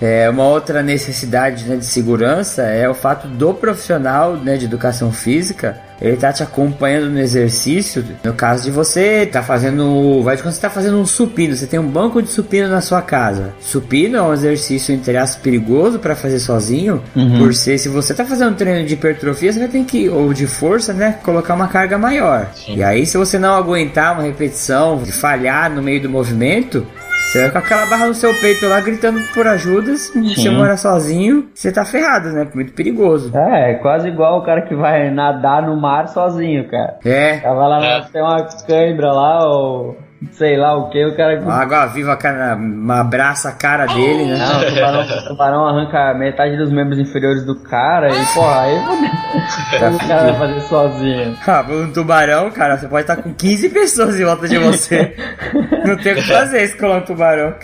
É. É, uma outra necessidade né, de segurança é o fato do profissional né, de educação física ele tá te acompanhando no exercício. No caso de você tá fazendo. Vai quando você tá fazendo um supino, você tem um banco de supino na sua casa. Supino é um exercício, entre perigoso para fazer sozinho. Por ser, se você tá fazendo um treino de hipertrofia, você vai ter que, ou de força, né? Colocar uma carga maior. E aí, se você não aguentar uma repetição, de falhar no meio do movimento, você vai com aquela barra no seu peito lá gritando por ajuda. Se você mora sozinho, você tá ferrado, né? Muito perigoso. É, é quase igual o cara que vai nadar no mar sozinho, cara. É. Vai lá, É. tem uma cãibra lá, ou sei lá o que, o cara. A água viva cara, abraça a cara dele, né? Não, o tubarão, o tubarão arranca metade dos membros inferiores do cara e, porra, aí o cara vai fazer sozinho. Ah, um tubarão, cara, você pode estar com 15 pessoas em volta de você. Não tem o que fazer isso com um tubarão.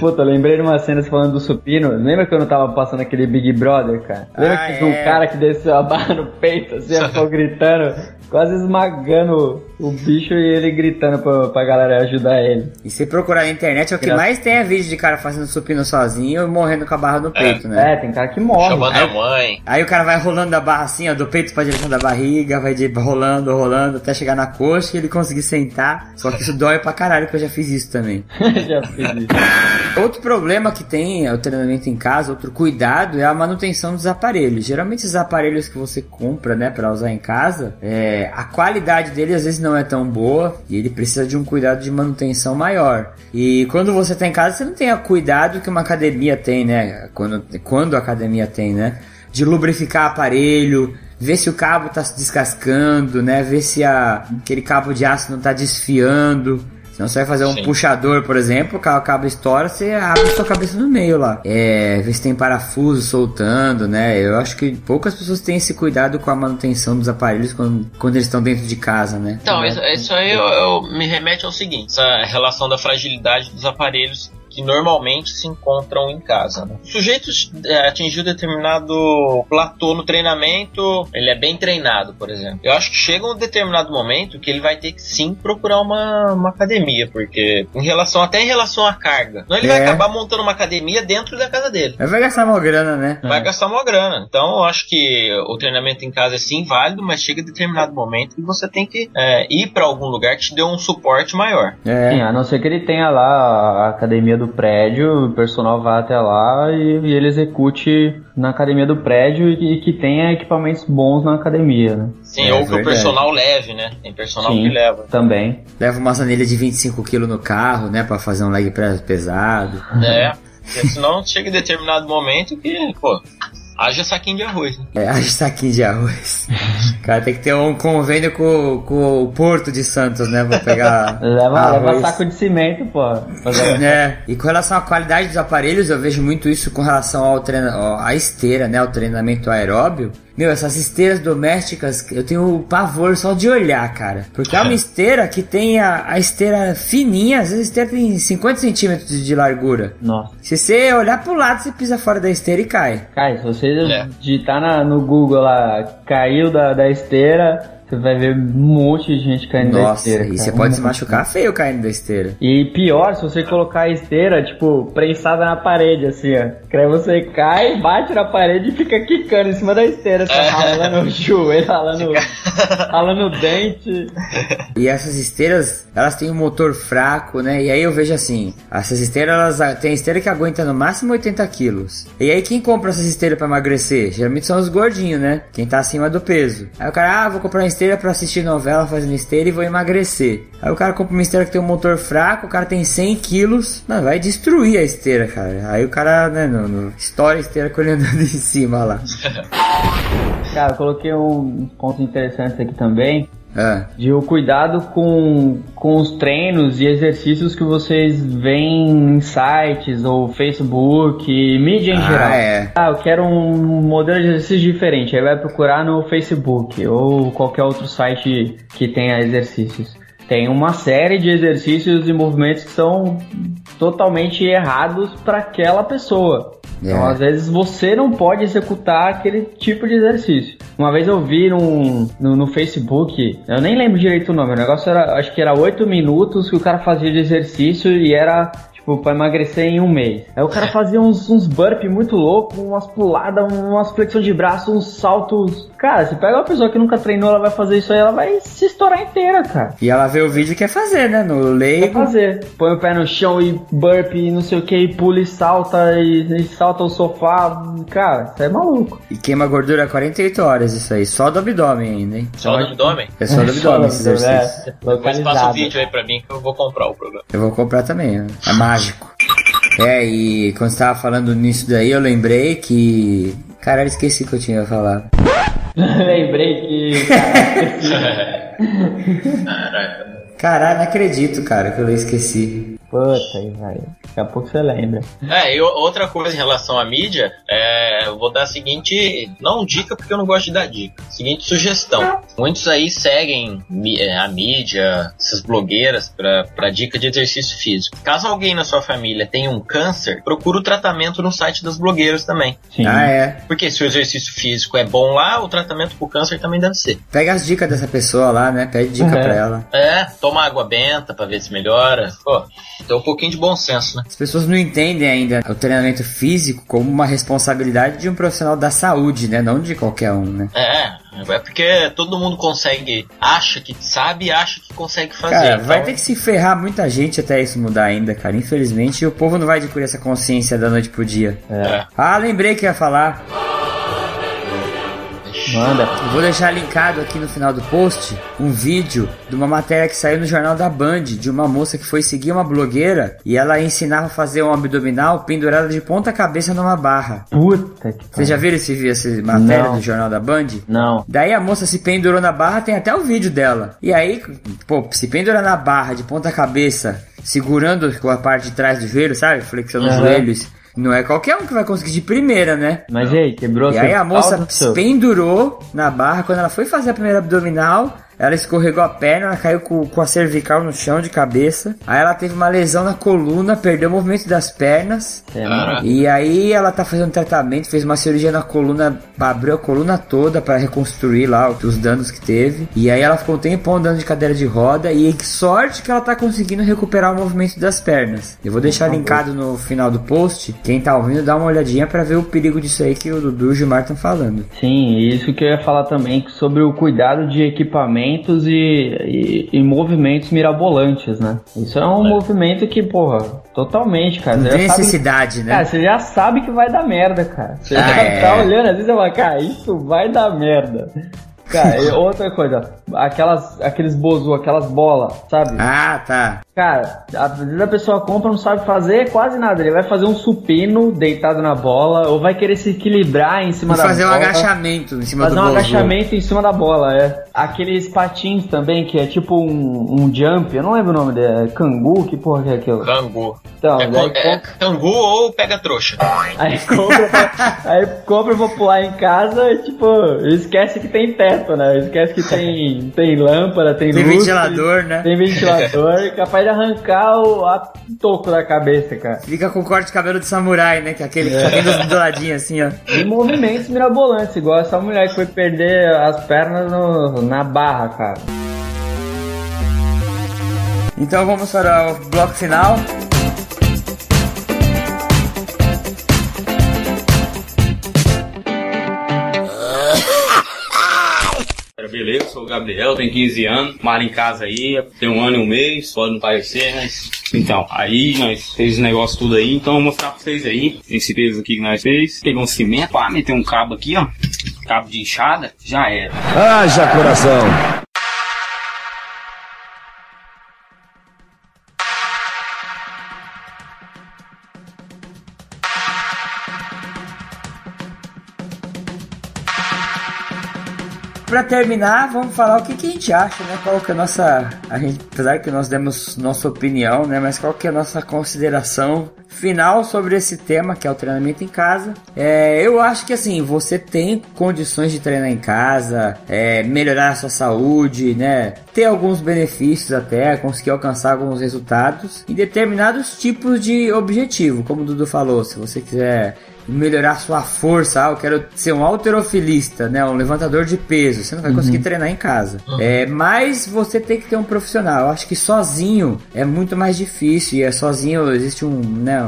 Puta, eu lembrei de uma cena falando do supino. Lembra quando eu tava passando aquele Big Brother, cara? Lembra Ah, que é. um cara que desceu a barra no peito, assim, ficou gritando, quase esmagando o bicho e ele gritando pra, pra galera ajudar ele. E se procurar na internet, é o que Graças- mais tem é vídeo de cara fazendo supino sozinho e morrendo com a barra no peito, né? É, tem cara que morre. Chamando a mãe. Aí o cara vai rolando a barra assim, ó, do peito pra direção da barriga, vai de, rolando, rolando, até chegar na coxa e ele conseguir sentar. Só que isso dói pra caralho, que eu já fiz isso também. Já fiz isso. Outro problema que tem é o treinamento em casa, outro cuidado é a manutenção dos aparelhos. Geralmente os aparelhos que você compra, né, para usar em casa, é, a qualidade dele às vezes não é tão boa e ele precisa de um cuidado de manutenção maior. E quando você tá em casa, você não tem o cuidado que uma academia tem, né? Quando, quando a academia tem, né? De lubrificar aparelho, ver se o cabo tá se descascando, né? Ver se a, aquele cabo de aço não tá desfiando. Senão você vai fazer um Sim. puxador, por exemplo, cabo estoura, você abre sua cabeça no meio lá. É, ver se tem parafuso soltando, né? Eu acho que poucas pessoas têm esse cuidado com a manutenção dos aparelhos quando, quando eles estão dentro de casa, né? Então, isso, isso aí eu, eu- me remete ao seguinte: essa relação da fragilidade dos aparelhos que normalmente se encontram em casa. Né? O sujeito é, atingiu determinado platô no treinamento, ele é bem treinado, por exemplo. Eu acho que chega um determinado momento que ele vai ter que sim procurar uma, uma academia, porque em relação até em relação à carga, não ele vai É. acabar montando uma academia dentro da casa dele. Aí vai gastar uma grana, né? Vai gastar uma grana. Então, eu acho que o treinamento em casa é sim válido, mas chega a determinado momento que você tem que é, ir para algum lugar que te dê um suporte maior. Sim, É. a não ser que ele tenha lá a academia do prédio, o personal vá até lá e, e ele execute na academia do prédio e, que tenha equipamentos bons na academia, né? Sim, É ou que o personal leve, né? Tem personal Sim. que leva. Também. Leva uma anilha de 25 kg no carro, né? Pra fazer um leg press pesado. É. Porque senão chega em determinado momento que, pô, haja saquinho de arroz, né? É, a saquinho de arroz. Cara, tem que ter um convênio com, com o Porto de Santos, né? Pra pegar. Leva, leva saco de cimento, pô. É, e com relação à qualidade dos aparelhos, eu vejo muito isso com relação ao treina, ó, à esteira, né? Ao treinamento aeróbio. Meu, essas esteiras domésticas, eu tenho pavor só de olhar, cara. Porque é uma esteira que tem a, a esteira fininha, às vezes a esteira tem 50 centímetros de largura. Nossa. Se você olhar pro lado, você pisa fora da esteira e cai. Cara, se você É. digitar na- no Google lá, caiu da, da esteira, você vai ver um monte de gente caindo da Nossa, esteira. e cara. você pode se machucar feio caindo da esteira. E pior, se você colocar a esteira, tipo, prensada na parede, assim, ó. Que aí você cai, bate na parede e fica quicando em cima da esteira, assim, ralando o joelho, ralando, ralando o dente. E essas esteiras, elas têm um motor fraco, né? E aí eu vejo assim, essas esteiras, elas tem esteira que aguenta no máximo 80 quilos. E aí quem compra essas esteiras pra emagrecer? Geralmente são os gordinhos, né? Quem tá acima do peso. Aí o cara, ah, vou comprar uma esteira pra assistir novela fazendo esteira e vou emagrecer. Aí o cara compra uma esteira que tem um motor fraco, o cara tem 100 quilos, mano, vai destruir a esteira, cara. Aí o cara, né, no, no, estoura a esteira com ele andando em cima lá. Cara, eu coloquei um ponto interessante aqui também. Ah, De o cuidado com, com os treinos e exercícios que vocês veem em sites ou Facebook, mídia em Ah, geral. é. Ah, eu quero um modelo de exercício diferente. Aí vai procurar no Facebook ou qualquer outro site que tenha exercícios. Tem uma série de exercícios e movimentos que são totalmente errados para aquela pessoa. Então, É. às vezes, você não pode executar aquele tipo de exercício. Uma vez eu vi num, no, no Facebook, eu nem lembro direito o nome, o negócio era, acho que era 8 minutos que o cara fazia de exercício e era, tipo, pra emagrecer em um mês. Aí o cara fazia uns, uns burpee muito loucos, umas puladas, umas flexão de braço, uns saltos. Cara, se pega uma pessoa que nunca treinou, ela vai fazer isso aí, ela vai se estourar inteira, cara. E ela vê o vídeo e quer fazer, né? No leigo. fazer. Põe o pé no chão e burpee, não sei o que, e pula e salta, e, e salta o sofá. Cara, isso é maluco. E queima gordura 48 horas isso aí, só do abdômen ainda, hein? Só no abdômen. É só do abdômen esse É, exercício. Depois passa o vídeo aí pra mim que eu vou comprar o programa. Eu vou comprar também, né? é mágico. É, e quando você tava falando nisso daí, eu lembrei que. Caralho, esqueci o que eu tinha falado. Lembrei que. Caraca. Caralho, não acredito, cara, que eu esqueci. Puta aí, vai. Daqui a pouco você lembra. É, e outra coisa em relação à mídia, é, eu vou dar a seguinte, não dica porque eu não gosto de dar dica, seguinte sugestão. Muitos aí seguem é, a mídia, essas blogueiras, pra, pra dica de exercício físico. Caso alguém na sua família tenha um câncer, procura o tratamento no site das blogueiras também. Sim. Ah, é. Porque se o exercício físico é bom lá, o tratamento pro câncer também deve ser. Pega as dicas dessa pessoa lá, né? Pede dica É. pra ela. É, toma água benta pra ver se melhora. Pô, tem um pouquinho de bom senso, né? As pessoas não entendem ainda o treinamento físico como uma responsabilidade de um profissional da saúde, né? Não de qualquer um, né? É, é porque todo mundo consegue, acha que sabe e acha que consegue fazer. Cara, então- vai ter que se ferrar muita gente até isso mudar ainda, cara. Infelizmente, o povo não vai adquirir essa consciência da noite pro dia. É. Ah, lembrei que ia falar. Manda. Eu vou deixar linkado aqui no final do post um vídeo de uma matéria que saiu no jornal da Band de uma moça que foi seguir uma blogueira e ela ensinava a fazer um abdominal pendurada de ponta cabeça numa barra. Puta que Vocês já viram esse, essa matéria Não. do jornal da Band? Não. Daí a moça se pendurou na barra, tem até o vídeo dela. E aí, pô, se pendura na barra de ponta cabeça, segurando com a parte de trás do joelho, sabe? Flexionando os Aham. joelhos. Não é qualquer um que vai conseguir de primeira, né? Mas e aí, quebrou E seu aí a moça pendurou na barra. Quando ela foi fazer a primeira abdominal, ela escorregou a perna, ela caiu com, com a cervical no chão de cabeça. Aí ela teve uma lesão na coluna, perdeu o movimento das pernas. É, mano. E aí ela tá fazendo tratamento, fez uma cirurgia na coluna, abriu a coluna toda para reconstruir lá os danos que teve. E aí ela ficou um tempão andando de cadeira de roda e que sorte que ela tá conseguindo recuperar o movimento das pernas. Eu vou deixar linkado no final do post. Quem tá ouvindo dá uma olhadinha para ver o perigo disso aí que o Dudu e o Gilmar estão falando. Sim, e isso que eu ia falar também sobre o cuidado de equipamentos e, e, e movimentos mirabolantes, né? Isso é um movimento que, porra, totalmente, cara. Não tem já sabe- necessidade, né? Cara, você já sabe que vai dar merda, cara. Você Ah, já é. tá olhando, às vezes você fala, cara, isso vai dar merda. Cara, e outra coisa, aquelas, aqueles bozu, aquelas bolas, sabe? Ah, tá. Cara, às vezes a pessoa compra, não sabe fazer quase nada. Ele vai fazer um supino deitado na bola, ou vai querer se equilibrar em cima Vou da fazer um bola. agachamento em cima Fazer do um bozo. agachamento em cima da bola, é. Aqueles patins também, que é tipo um, um jump, eu não lembro o nome dele, é cangu, que porra que é aquilo? Cangu. Então, é, daí é cangu ou pega trouxa. Aí compra, pra- aí compra pra pular em casa e tipo, esquece que tem teto, né? Esquece que tem, tem lâmpada, tem, Tem lustre, ventilador, né? Tem ventilador, capaz de arrancar o a toco da cabeça, cara. Fica com corte de cabelo de samurai, né? Que é aquele que só tem do, do ladinho assim, ó. E movimentos mirabolantes, igual essa mulher que foi perder as pernas no- na barra, cara. Então vamos para o bloco final. Beleza, sou o Gabriel, tenho 15 anos, moro em casa aí, tem um ano e um mês, pode não parecer, mas. Então, aí nós fez o negócio tudo aí, então eu vou mostrar pra vocês aí, esse peso aqui que nós fez. Pegou um cimento, pá, meteu um cabo aqui, ó. Cabo de enxada, já era. Haja coração. Terminar, vamos falar o que, que a gente acha, né? Qual que é a nossa. A gente, apesar que nós demos nossa opinião, né? Mas qual que é a nossa consideração final sobre esse tema, que é o treinamento em casa. É, eu acho que assim, você tem condições de treinar em casa, é, melhorar a sua saúde, né? Ter alguns benefícios até, conseguir alcançar alguns resultados em determinados tipos de objetivo, como o Dudu falou, se você quiser melhorar sua força, ah, eu quero ser um alterofilista, né, um levantador de peso, você não vai conseguir treinar em casa. É, mas você tem que ter um profissional. Eu acho que sozinho é muito mais difícil e é sozinho existe um, né,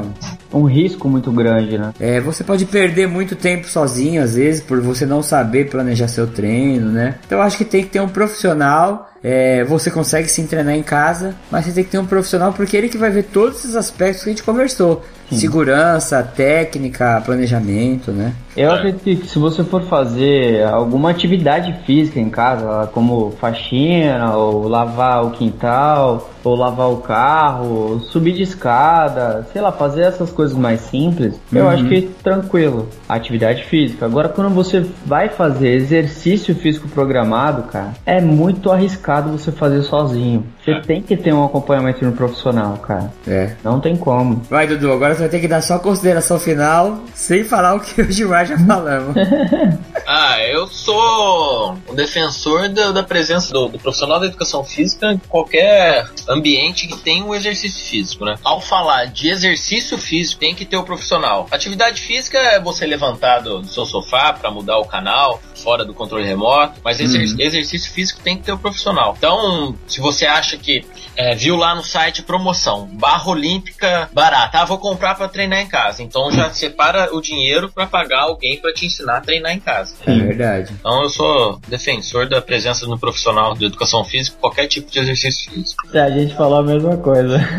um- Um risco muito grande, né? é, você pode perder muito tempo sozinho às vezes por você não saber planejar seu treino, né? Então eu acho que tem que ter um profissional. é, você consegue se treinar em casa, mas você tem que ter um profissional porque ele que vai ver todos esses aspectos que a gente conversou: segurança, técnica, planejamento, né? Eu acredito que se você for fazer alguma atividade física em casa, como faxina, ou lavar o quintal, ou lavar o carro, subir de escada, sei lá, fazer essas coisas mais simples, eu acho que tranquilo. Atividade física. Agora, quando você vai fazer exercício físico programado, cara, é muito arriscado você fazer sozinho. Você tem que ter um acompanhamento no profissional, cara. É. Não tem como. Vai, Dudu, agora você vai ter que dar só a consideração final, sem falar o que o Gilmar já falamos. Ah, eu sou um defensor da, da presença do, do profissional da educação física em qualquer ambiente que tenha o exercício físico, né? Ao falar de exercício físico, tem que ter o profissional. Atividade física é você levantar do, do seu sofá para mudar o canal, fora do controle remoto, mas exer Uhum. exercício físico tem que ter o profissional. Então, se você acha que é, viu lá no site promoção, barra olímpica barata, ah, vou comprar para treinar em casa. Então já separa o dinheiro para pagar alguém para te ensinar a treinar em casa. É verdade. Então eu sou defensor da presença no profissional de educação física, qualquer tipo de exercício físico. É, A gente falou a mesma coisa.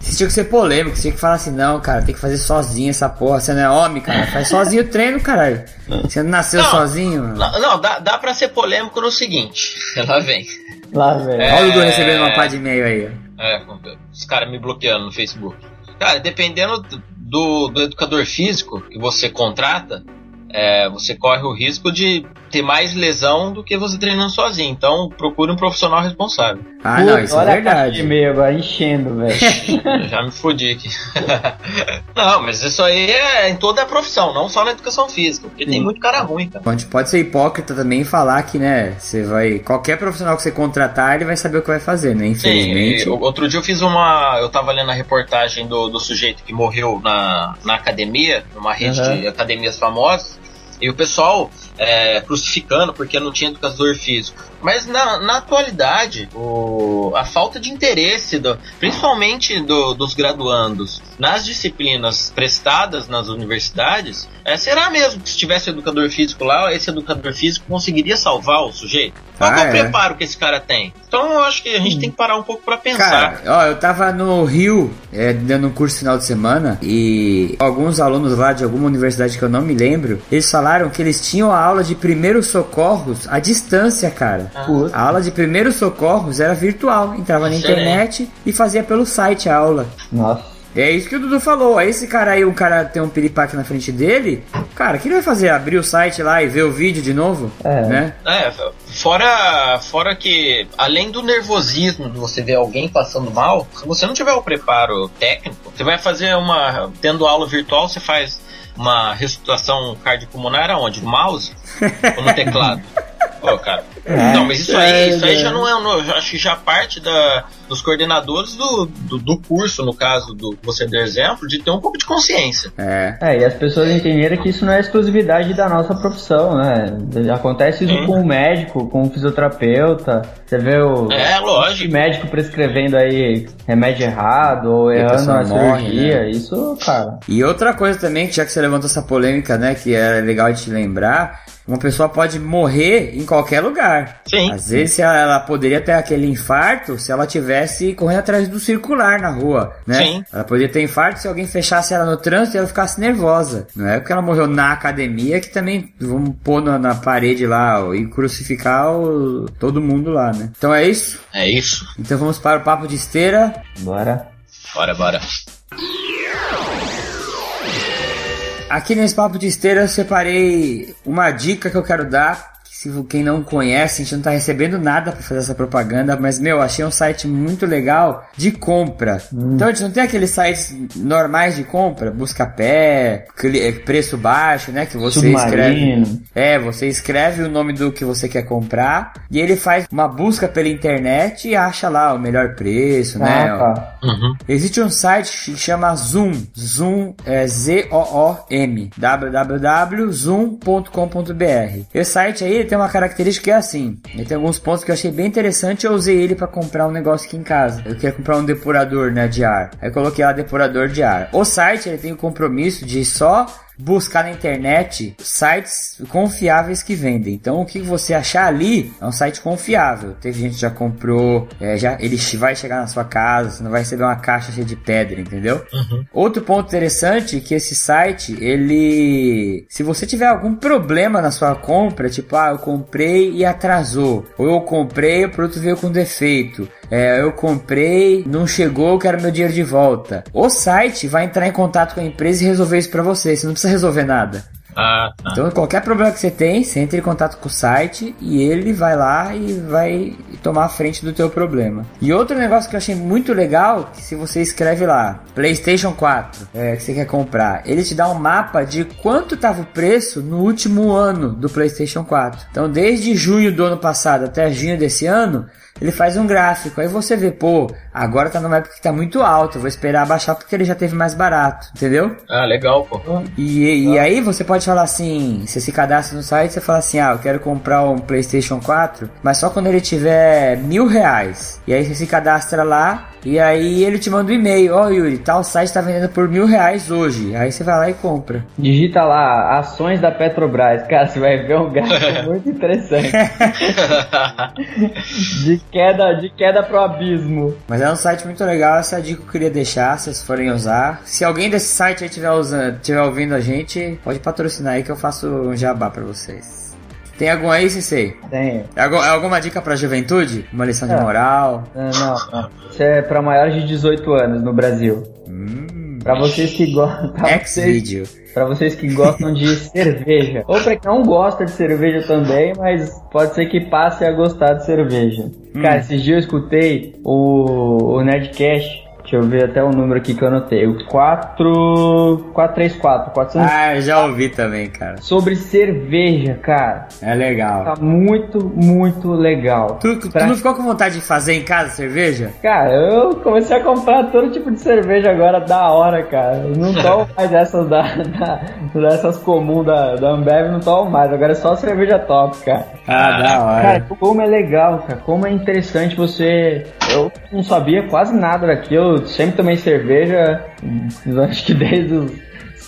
Você tinha que ser polêmico, você tinha que falar assim, não, cara, tem que fazer sozinho essa porra. Você não é homem, cara. Faz sozinho o treino, caralho. Você não nasceu Não. sozinho. Não, não, dá, dá pra ser polêmico no seguinte. Lá vem. Lá, velho. É. Olha o Dudu recebendo uma pá de e-mail aí. ó. É, os caras me bloqueando no Facebook. Cara, dependendo do, do educador físico que você contrata, é, você corre o risco de ter mais lesão do que você treinando sozinho. Então procure um profissional responsável. Ah, não, isso é Olha a caixa de verdade. e-mail agora enchendo, velho. Já me fodi aqui. não, mas isso aí é em toda a profissão, não só na educação física. Porque tem muito cara ruim, cara. A gente pode ser hipócrita também e falar que, né, você vai. Qualquer profissional que você contratar, ele vai saber o que vai fazer, né? Infelizmente. Sim, outro dia eu fiz uma. Eu tava lendo a reportagem do, do sujeito que morreu na, na academia, numa rede Uhum. de academias famosas, e o pessoal é, crucificando porque não tinha educador físico. Mas na, na atualidade, o, a falta de interesse, do, principalmente do- dos graduandos, nas disciplinas prestadas nas universidades, é, será mesmo que se tivesse educador físico lá, esse educador físico conseguiria salvar o sujeito? Qual é Ah, o é. preparo que esse cara tem? Então eu acho que a gente tem que parar um pouco pra pensar. Cara, ó, eu tava no Rio, é, dando um curso final de semana, e alguns alunos lá de alguma universidade que eu não me lembro, eles falaram que eles tinham a aula de primeiros socorros à distância, cara. Putz. A aula de primeiros socorros era virtual, entrava na internet e fazia pelo site a aula. Nossa. É isso que o Dudu falou. Aí esse cara aí, um cara tem um piripaque na frente dele, cara, o que ele vai fazer? Abrir o site lá e ver o vídeo de novo? É. Né? É, fora, fora que, além do nervosismo de você ver alguém passando mal, se você não tiver o preparo técnico, você vai fazer uma. Tendo aula virtual, você faz uma ressuscitação cardiopulmonar aonde? No mouse? Ou no teclado? Pô, cara. Não, mas isso aí, isso aí já não é. Acho que já parte da, dos coordenadores do, do, do curso, no caso do você deu exemplo, de ter um pouco de consciência. É. É, e as pessoas entenderam que isso não é exclusividade da nossa profissão, né? Acontece isso Sim. com o médico, com o fisioterapeuta. Você vê o É, lógico. médico prescrevendo aí remédio errado ou a errando na morre, cirurgia. né? Isso, cara. E outra coisa também, que já que você levantou essa polêmica, né, que é legal de te lembrar, uma pessoa pode morrer em qualquer lugar. Sim. Às vezes ela, ela poderia ter aquele infarto se ela tivesse correndo atrás do circular na rua, né? Sim. Ela poderia ter infarto se alguém fechasse ela no trânsito e ela ficasse nervosa. Não é porque ela morreu na academia que também vamos pôr na, na parede lá ó, e crucificar o- todo mundo lá, né? Então é isso. É isso. Então vamos para o papo de esteira. Bora. Bora, bora. Aqui nesse papo de esteira eu separei uma dica que eu quero dar. Se quem não conhece, a gente não tá recebendo nada pra fazer essa propaganda, mas meu, achei um site muito legal de compra. Então a gente não tem aqueles sites normais de compra, busca pé, cli- eh, preço baixo, né? Que você escreve. Submarino. É, você escreve o nome do que você quer comprar e ele faz uma busca pela internet e acha lá o melhor preço, né? Ah, tá. Uhum. Existe um site que chama Zoom. Zoom é Z-O-O-M. www.zoom.com.br. Esse site aí ele tem uma característica que é assim. Ele tem alguns pontos que eu achei bem interessante eu usei ele para comprar um negócio aqui em casa. Eu queria comprar um depurador né, de ar. Aí eu coloquei lá depurador de ar. O site ele tem o compromisso de só buscar na internet sites confiáveis que vendem. Então o que você achar ali é um site confiável. Teve gente que já comprou, é, já ele vai chegar na sua casa, você não vai receber uma caixa cheia de pedra, entendeu? Outro ponto interessante é que esse site, ele, se você tiver algum problema na sua compra, tipo, ah, eu comprei e atrasou, ou eu comprei, o produto veio com defeito, é, eu comprei, não chegou, eu quero meu dinheiro de volta. O site vai entrar em contato com a empresa e resolver isso pra você. Você não precisa resolver nada. Ah, tá. Então, qualquer problema que você tem, você entra em contato com o site e ele vai lá e vai tomar a frente do teu problema. E outro negócio que eu achei muito legal, que se você escreve lá, PlayStation 4, é, que você quer comprar, ele te dá um mapa de quanto estava o preço no último ano do PlayStation 4. Então, desde junho do ano passado até junho desse ano, ele faz um gráfico. Aí você vê, pô, agora tá numa época que tá muito alto, vou esperar baixar porque ele já teve mais barato, entendeu? Ah, legal, pô. E, e aí você pode falar assim, você se cadastra no site, você fala assim, ah, eu quero comprar um Playstation 4, mas só quando ele tiver mil reais. E aí você se cadastra lá, e aí ele te manda um e-mail, ó oh, Yuri, tal site tá vendendo por mil reais hoje. Aí você vai lá e compra. Digita lá, ações da Petrobras. Cara, você vai ver um gráfico muito interessante. de queda, de queda pro abismo. Mas é um site muito legal, essa é a dica que eu queria deixar, se vocês forem usar. Se alguém desse site aí tiver, usando, tiver ouvindo a gente, pode patrocinar aí que eu faço um jabá pra vocês. Tem algum aí, Sensei? Tem. É alguma dica pra juventude? Uma lição de moral? Não, não, não. Isso é pra maiores de 18 anos no Brasil. Hum. Pra vocês que gostam. X-Video. Pra vocês que gostam de cerveja. Ou pra quem não gosta de cerveja também, mas pode ser que passe a gostar de cerveja. Hum. Cara, esses dias eu escutei o, o Nerdcast Deixa eu ver até o número aqui que eu anotei. O 4... 434. 400... Ah, já ouvi também, cara. Sobre cerveja, cara. É legal. Tá muito, muito legal. Tu, tu pra... não ficou com vontade de fazer em casa cerveja? Cara, eu comecei a comprar todo tipo de cerveja agora da hora, cara. Eu não tomo mais essas da, da, dessas comuns da, da Ambev, não tomo mais. Agora é só cerveja top, cara. Ah, da hora. Cara, como é legal, cara. Como é interessante você... Eu não sabia quase nada daquilo sempre tomei cerveja, acho que desde os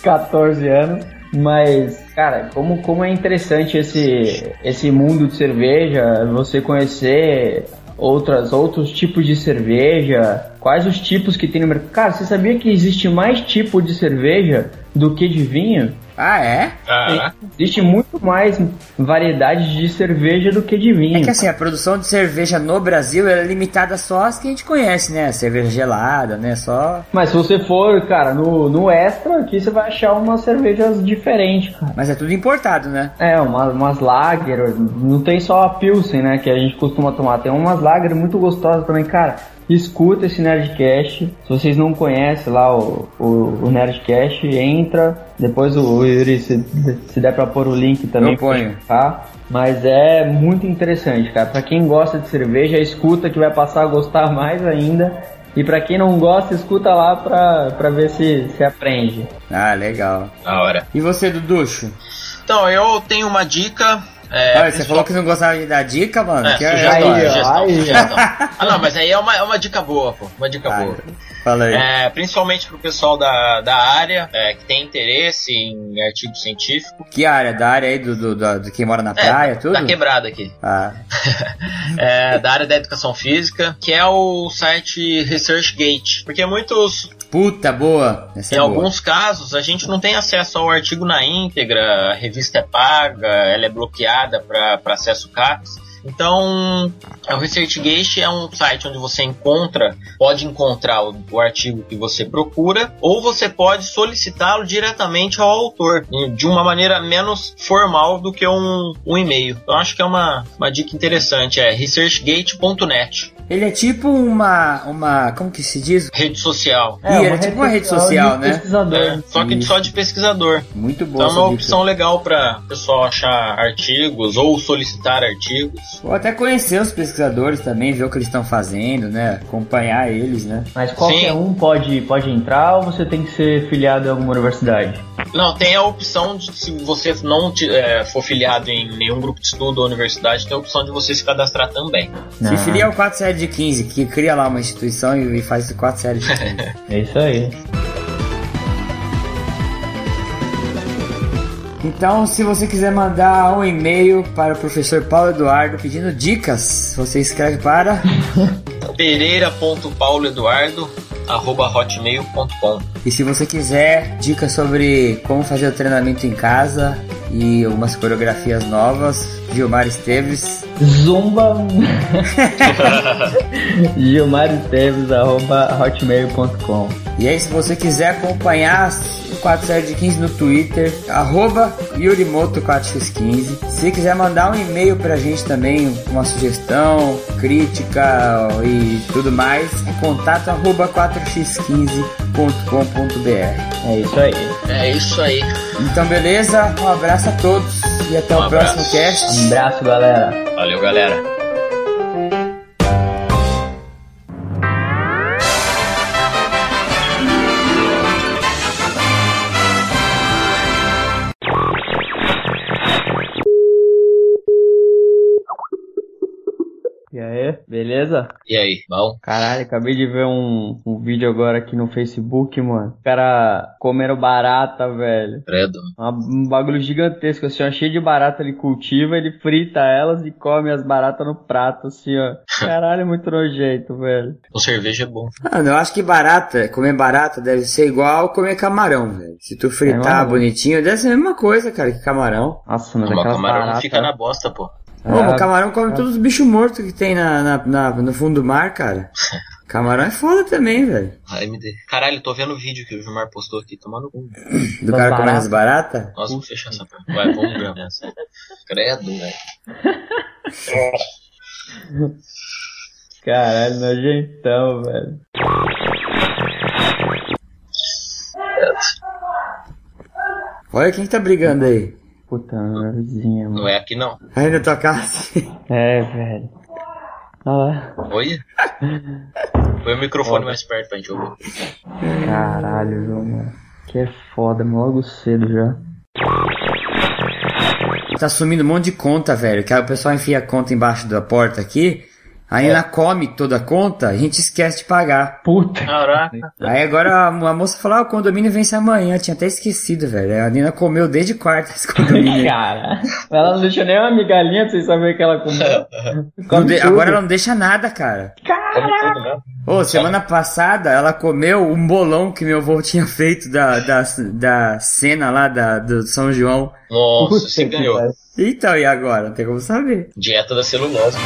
14 anos. Mas, cara, como, como é interessante esse, esse mundo de cerveja, você conhecer outras, outros tipos de cerveja, quais os tipos que tem no mercado. Cara, você sabia que existe mais tipo de cerveja do que de vinho? Ah, é? Ah. Existe muito mais variedade de cerveja do que de vinho. É que assim, a produção de cerveja no Brasil é limitada só às que a gente conhece, né? Cerveja gelada, né? Só. Mas se você for, cara, no, no extra aqui você vai achar umas cervejas diferentes, cara. Mas é tudo importado, né? É, umas, umas lager, não tem só a Pilsen, né? Que a gente costuma tomar. Tem umas lager muito gostosas também, cara escuta esse Nerdcast. Se vocês não conhecem lá o, o, o Nerdcast, entra. Depois o, o Yuri, se, se der pra pôr o link também. Eu ponho. Tá? Mas é muito interessante, cara. Pra quem gosta de cerveja, escuta que vai passar a gostar mais ainda. E pra quem não gosta, escuta lá pra, pra ver se, se aprende. Ah, legal. Da hora. E você, Duducho? Então, eu tenho uma dica é, Olha, você falou que não gostava de dar dica, mano. É, que sugestão, é, sugestão, aí, sugestão. ah, não, mas aí é uma, é uma dica boa, pô. Uma dica boa. Fala aí. É, principalmente pro pessoal da, da área é, que tem interesse em artigo científico. Que área? Da área aí do, do, do, do quem mora na praia, tudo? Da quebrada aqui. Ah. é, da área da educação física, que é o site ResearchGate. Porque muitos Puta, boa. Essa em é alguns boa. casos, a gente não tem acesso ao artigo na íntegra, a revista é paga, ela é bloqueada para acesso CAPES. Então, o ResearchGate é um site onde você encontra, pode encontrar o, o artigo que você procura, ou você pode solicitá-lo diretamente ao autor, de uma maneira menos formal do que um, um e-mail. Então, acho que é uma, uma dica interessante, é researchgate.net. Ele é tipo uma, uma. Como que se diz? Rede social. É, ele é tipo uma rede social, né? Pesquisador. É, só que só de pesquisador. Muito bom. Então é uma opção legal para pessoal achar artigos ou solicitar artigos. Ou até conhecer os pesquisadores também, ver o que eles estão fazendo, né? Acompanhar eles, né? Mas qualquer Sim. um pode, pode entrar ou você tem que ser filiado em alguma universidade? Não, tem a opção de se você não é, for filiado em nenhum grupo de estudo ou universidade, tem a opção de você se cadastrar também. Se filia ao 4 série de 15, que cria lá uma instituição e, faz 4 séries de 15. é isso aí. Então, se você quiser mandar um e-mail para o professor Paulo Eduardo pedindo dicas, você escreve para pereira.pauloeduardo.hotmail.com E se você quiser dicas sobre como fazer o treinamento em casa e algumas coreografias novas, Gilmar Esteves. Zumba. Gilmar Esteves, arroba hotmail.com. E aí, se você quiser acompanhar o 47 de 15 no Twitter, arroba Yurimoto4x15. Se quiser mandar um e-mail pra gente também, uma sugestão, crítica e tudo mais, é contato arroba 4x15.com.br. É isso aí. É isso aí. Então, beleza? Um abraço a todos e até Um o próximo abraço. cast. Um abraço, galera. Valeu, galera. Aí, beleza? E aí, bom? Caralho, acabei de ver um, um vídeo agora aqui no Facebook, mano. O cara comendo barata, velho. Credo. Uma- um bagulho gigantesco, assim, ó, cheio de barata ele cultiva, ele frita elas e come as baratas no prato, assim, ó. Caralho, muito nojento, velho. Com cerveja é bom. Mano, eu acho que barata, comer barata deve ser igual comer camarão, velho. Se tu fritar É, mano. bonitinho, deve ser a mesma coisa, cara, que camarão. Nossa, mas Mas o aquelas camarão baratas... fica na bosta, pô. Ô, o Ah, camarão come todos os bichos mortos que tem na, na- na- no fundo do mar, cara. Camarão é foda também, velho. AMD. Caralho, tô vendo o vídeo que o Gilmar postou aqui, tomando um. Do cara comendo baratas. as baratas. Nossa, vou fechar essa porta. Vai, vamos gravar essa. Credo, velho. Caralho, nojentão, velho. Olha quem tá brigando aí. Puta, minha vizinha, mano. Não é aqui não. Aí na tua casa. É, velho. Olha lá. Oi? Põe o microfone mais perto pra gente ouvir. Caralho, viu, mano. Que é foda, logo cedo já. Tá sumindo um monte de conta, velho. Que aí o pessoal enfia a conta embaixo da porta aqui. Aí ela come toda a conta, a gente esquece de pagar. Puta. Caraca. Aí agora a, a moça falou, ah, o condomínio vence amanhã. Eu tinha até esquecido, velho. A Nina comeu desde quarta esse condomínio. Cara, ela não deixou nem uma migalhinha pra vocês saberem que ela comeu. De- agora ela não deixa nada, cara. Né? Ô, semana passada ela comeu um bolão que meu avô tinha feito da, da, da cena lá da, do São João. Nossa, Puta você ganhou. Então, e agora? Não tem como saber. Dieta da celulose.